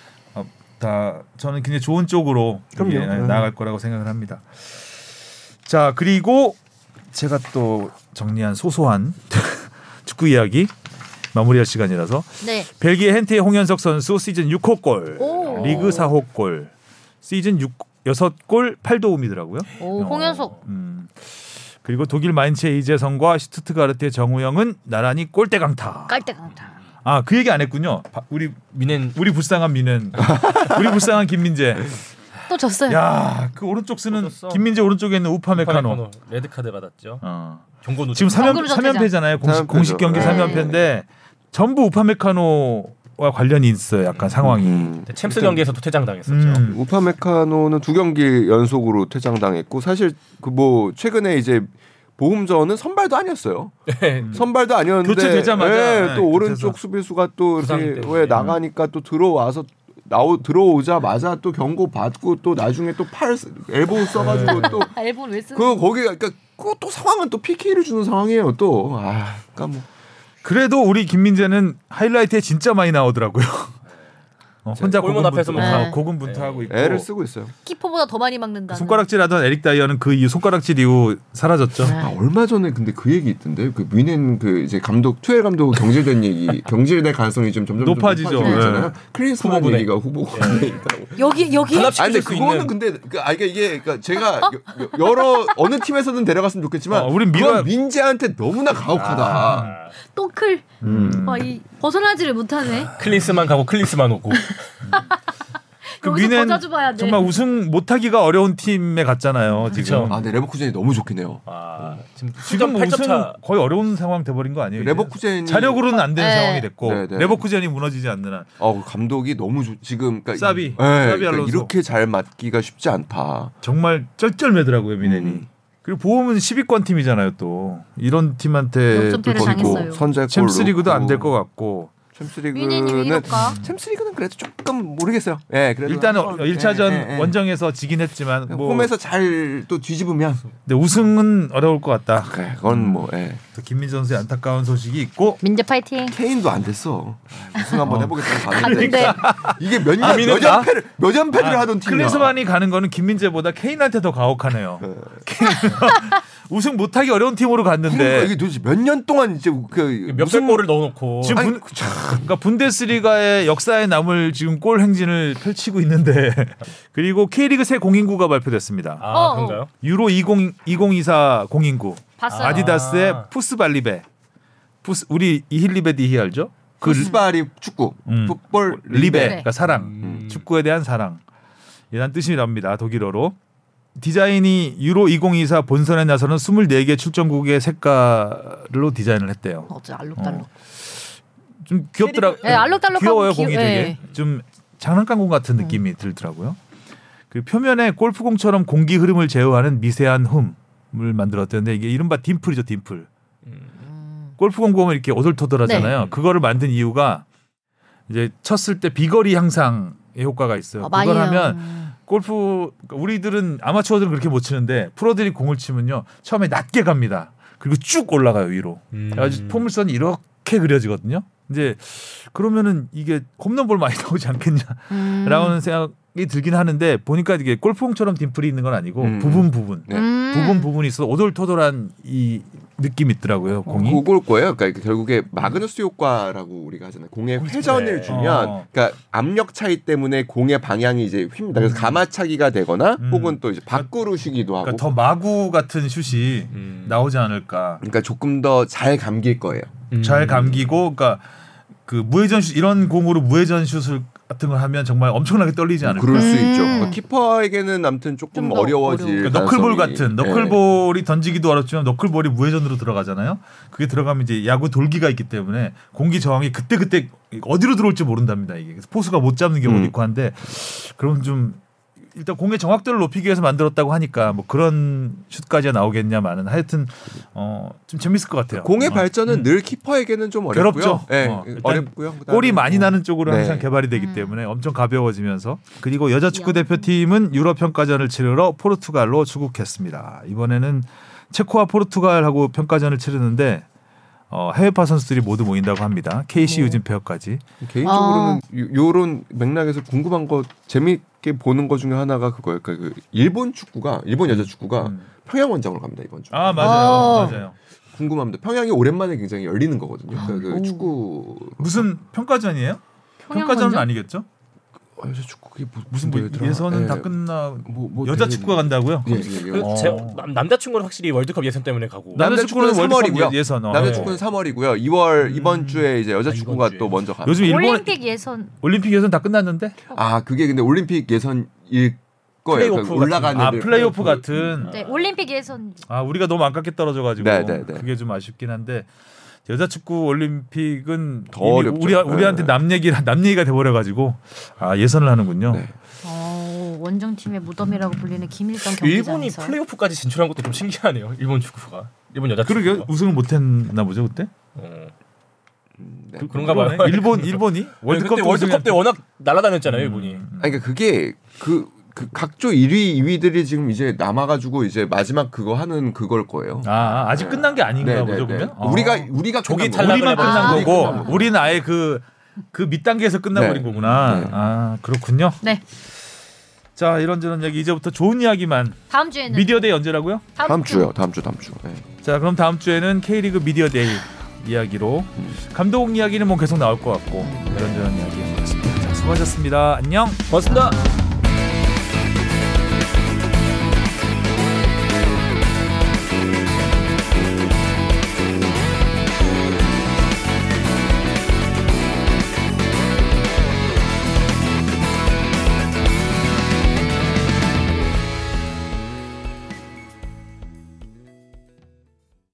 다 저는 굉장히 좋은 쪽으로 그럼요. 예, 네. 나아갈 거라고 생각을 합니다. 자 그리고 제가 또 정리한 소소한 축구 이야기 마무리할 시간이라서 네. 벨기에 hen트의 홍현석 선수 시즌 6호 골, 오. 리그 4호 골, 시즌 6 6골 8도움이더라고요. 오 홍현석. 음. 그리고 독일 마인츠의 이재성과 슈투트가르트의 정우영은 나란히 골대 강타. 골대 강타. 아 그 얘기 안 했군요. 바- 우리 뮌헨 우리 불쌍한 뮌헨 우리 불쌍한 김민재. 또 졌어요. 야 그 오른쪽 쓰는. 김민재 오른쪽에 있는 우파메카노. 우파메카노 레드 카드 받았죠. 어. 경고 누- 지금 3연 정글로 적대자. 3연패잖아요. 공식. 공식 경기 네. 3연패인데 전부 우파메카노 와 관련이 있어요. 약간 상황이. 음. 챔스 경기에서도 퇴장당했었죠. 음. 우파 메카노는 두 경기 연속으로 퇴장당했고 사실 그 뭐 최근에 이제 보험전은 선발도 아니었어요. 네. 선발도 아니었는데 교체되자마자, 예, 네, 또 오른쪽. 수비수가 또 이렇게. 왜 나가니까 또 들어와서 나오 들어오자마자 또 경고 받고 또 나중에 또 팔 엘보 써가지고 또 아, 일본 왜 쓰는? 그 거기 그러니까 그또 상황은 또 PK를 주는 상황이에요 또. 아, 그러니까 뭐 그래도 우리 김민재는 하이라이트에 진짜 많이 나오더라고요. 어, 혼자 골문 고군분투, 네. 어, 고군분투하고 있고 애를 쓰고 있어요. 키퍼보다 더 많이 막는다. 손가락질하던 에릭 다이어는 그 이후 손가락질 이후 사라졌죠. 네. 아, 얼마 전에 근데 그 얘기 있던데 그 미넨 그 이제 감독 투엘 감독 경질된 얘기 경질될 가능성이 좀 점점 좀 높아지죠. 네. 후보군에. 얘기가 후보군에 있다고. 여기 여기 아니 근데 그거는 있는- 근데 그, 아 이게 이게 그러니까 제가 여- 여- 여러 어느 팀에서는 데려갔으면 좋겠지만 어, 우린 그건 미라- 민재한테 너무나 가혹하다. 아, 또클. 음. 와, 이 벗어나지를 못하네. 클린스만 가고 클린스만 오고. 그 돼. 정말 우승 못하기가 어려운 팀에 갔잖아요. 지금 그쵸. 아, 근데 레버쿠젠이 너무 좋긴 해요. 아, 지금 지금 8점 승점 차. 거의 어려운 상황 돼버린 거 아니에요? 이제? 레버쿠젠이 자력으로는 안 되는 네. 상황이 됐고 네, 네. 레버쿠젠이 무너지지 않는 한 어 감독이 너무 좋, 지금 그러니까 사비, 이- 네, 사비 그러니까. 이렇게 잘 맞기가 쉽지 않다. 정말 쩔쩔매더라고요 뮌헨이. 음. 그리고 보험은 10위권 팀이잖아요 또 이런 팀한테 또 역전패를 던지고 당했어요. 선제 챔스리그도 안 될 것 같고 챔스리그는? 챔스리그는 그래도 조금 모르겠어요. 예, 그래도 일단은 한번, 1차전 예, 예, 예. 원정에서 지긴 했지만 뭐 홈에서 잘 또 뒤집으면 근데 우승은 어려울 것 같다. 그래, 그건 뭐 예. 또 김민 선수의 안타까운 소식이 있고 민재 파이팅. 케인도 안 됐어. 아, 우승 한번 해보겠다고 아, 봤는데 근데 이게 몇 년, 아미는 몇 연패를 몇 연패를 아, 하던 팀이야. 클린스만이 가는 거는 김민재보다 케인한테 더 가혹하네요. 케인 우승 못하기 어려운 팀으로 그러니까 갔는데 이게 도대체 몇 년 동안 이제 그 몇백 골을 넣어놓고 지금 아니, 분, 그러니까 분데스리가의 역사에 남을 지금 골 행진을 펼치고 있는데 그리고 K리그 새 공인구가 발표됐습니다. 아 어, 어. 그런가요? 유로 20 2024 공인구 봤어요. 아디다스의 아. Fußballliebe. Fuß 우리 Ich liebe dich 알죠? 그 Fußball이 축구, 음. football Liebe, Liebe. 그러니까 사랑, 음. 축구에 대한 사랑. 이란 뜻이 납니다. 독일어로. 디자인이 유로 2024 본선에 나서는 24개 출전국의 색깔로 디자인을 했대요. 어째 알록달록. 좀 귀엽더라. 네, 알록달록하고 귀여워요 귀- 공이 네. 되게 좀 장난감 공 같은 느낌이 들더라고요. 그 표면에 골프공처럼 공기 흐름을 제어하는 미세한 흠을 만들었는데 이게 이른바 딤플이죠 딤플. 음. 골프공 보면 이렇게 오돌토돌하잖아요. 네. 그거를 만든 이유가 이제 쳤을 때 비거리 향상의 효과가 있어요. 어, 그걸. 하면 음. 골프 그러니까 우리들은 아마추어들은 그렇게 못 치는데 프로들이 공을 치면요 처음에 낮게 갑니다. 그리고 쭉 올라가요 위로. 음. 아주 포물선이 이렇게 그려지거든요. 이제 그러면은 이게 홈런볼 많이 나오지 않겠냐라는 음. 생각이 들긴 하는데 보니까 이게 골프공처럼 딤플이 있는 건 아니고 음. 부분 부분 네. 음. 부분 부분이 있어 오돌토돌한 이 느낌이 있더라고요 공이. 그걸 거예요. 그러니까 결국에 마그누스 효과라고 우리가 하잖아요. 공의 회전을 네. 주면, 어. 그러니까 압력 차이 때문에 공의 방향이 이제 휩니다. 그래서 가마차기가 되거나, 음. 혹은 또 이제 밖으로 쉬기도 하고. 그러니까 더 마구 같은 슛이 음. 나오지 않을까. 그러니까 조금 더 잘 감길 거예요. 음. 잘 감기고 그러니까 그 무회전 슛 이런 공으로 무회전 슛을 같은 걸 하면 정말 엄청나게 떨리지 않을까. 그럴 수 음. 있죠. 그러니까 키퍼에게는 아무튼 조금 어려워질. 어려워. 그러니까 너클볼 같은 네. 너클볼이 던지기도 어렵지만 너클볼이 무회전으로 들어가잖아요. 그게 들어가면 이제 야구 돌기가 있기 때문에 공기 저항이 그때 그때 어디로 들어올지 모른답니다. 이게 그래서 포수가 못 잡는 경우도 음. 있고 한데 그럼 좀 일단 공의 정확도를 높이기 위해서 만들었다고 하니까 뭐 그런 슛까지 나오겠냐마는 하여튼 어 좀 재밌을 것 같아요. 공의 어. 발전은 음. 늘 키퍼에게는 좀 어렵고요. 괴롭죠. 네, 어, 어렵고요. 그다음에 골이 많이 뭐- 나는 쪽으로 네. 항상 개발이 되기 음. 때문에 엄청 가벼워지면서 그리고 여자 축구 대표팀은 유럽 평가전을 치르러 포르투갈로 출국했습니다. 이번에는 체코와 포르투갈하고 평가전을 치르는데 어, 해외파 선수들이 모두 모인다고 합니다. KC 네. 유진 페어까지. 개인적으로는 요- 요런 맥락에서 궁금한 거 재밌게 보는 거 중에 하나가 그거예요. 그러니까 그 일본 축구가 일본 여자 축구가 음. 평양 원정으로 갑니다 이번 주. 아 맞아요, 어. 맞아요. 궁금합니다. 평양이 오랜만에 굉장히 열리는 거거든요. 그러니까 그 오. 축구 무슨 평가전이에요? 평양 평가전은 원정? 아니겠죠? 어, 여자 축구 그게 뭐- 무슨 뭐? 예선은 예. 다 끝나 뭐, 뭐 여자 되게- 축구가 간다고요? 예, 예, 예. 그 어. 제, 남, 남자친구는 확실히 월드컵 예선 때문에 가고 나- 남자 축구는 축구는 월드컵 3월이고요. 예선. 어. 남자 네. 축구는 3월이고요. 2월 음. 이번 주에 이제 여자 아, 축구가. 또 먼저 갑니다. 요즘 일본 올림픽 예선 올림픽 예선 다 끝났는데 아 그게 근데 올림픽 예선일 거예요. 플레이오프 그러니까 올라가는 아 애들 플레이오프 같은 네 올림픽 예선 아 우리가 너무 아깝게 떨어져가지고 네, 네, 네. 그게 좀 아쉽긴 한데 여자 축구 올림픽은 더 어렵죠. 우리 우리한테 네. 남 얘기 남 얘기가 돼버려 가지고 아 예선을 하는군요. 네. 어, 원정팀의 무덤이라고 불리는 김일성 일본이 경기장에서 플레이오프까지 진출한 것도 좀 신기하네요. 일본 축구가 일본 여자 축구가. 그러게 우승을 못했나 보죠 그때? 어. 네. 그, 그런가 봐요. 일본 일본이 월드컵 월드컵 때 월드컵 때 워낙 날아다녔잖아요 음. 일본이. 아니 그러니까 그게 그, 그 각조 1위, 2위들이 지금 이제 남아가지고 이제 마지막 그거 하는 그걸 거예요. 아 아직 끝난 게 아닌가 네, 보죠 네, 네. 그러면? 아. 우리가 우리가 조기. 우리만 끝난 아, 거고 끝난 거고. 우리는 아예 그 그 밑단계에서 끝나버린 네. 거구나. 네. 아 그렇군요. 네 자 이런저런 얘기 이제부터 좋은 이야기만 다음 주에는 미디어 데이 언제라고요? 다음 주요. 다음 주 다음 주. 네. 자 그럼 다음 주에는 K리그 미디어 데이 이야기로 감독 이야기는 뭐 계속 나올 것 같고 이런저런 이야기 해보겠습니다. 자, 수고하셨습니다. 안녕. 고맙습니다.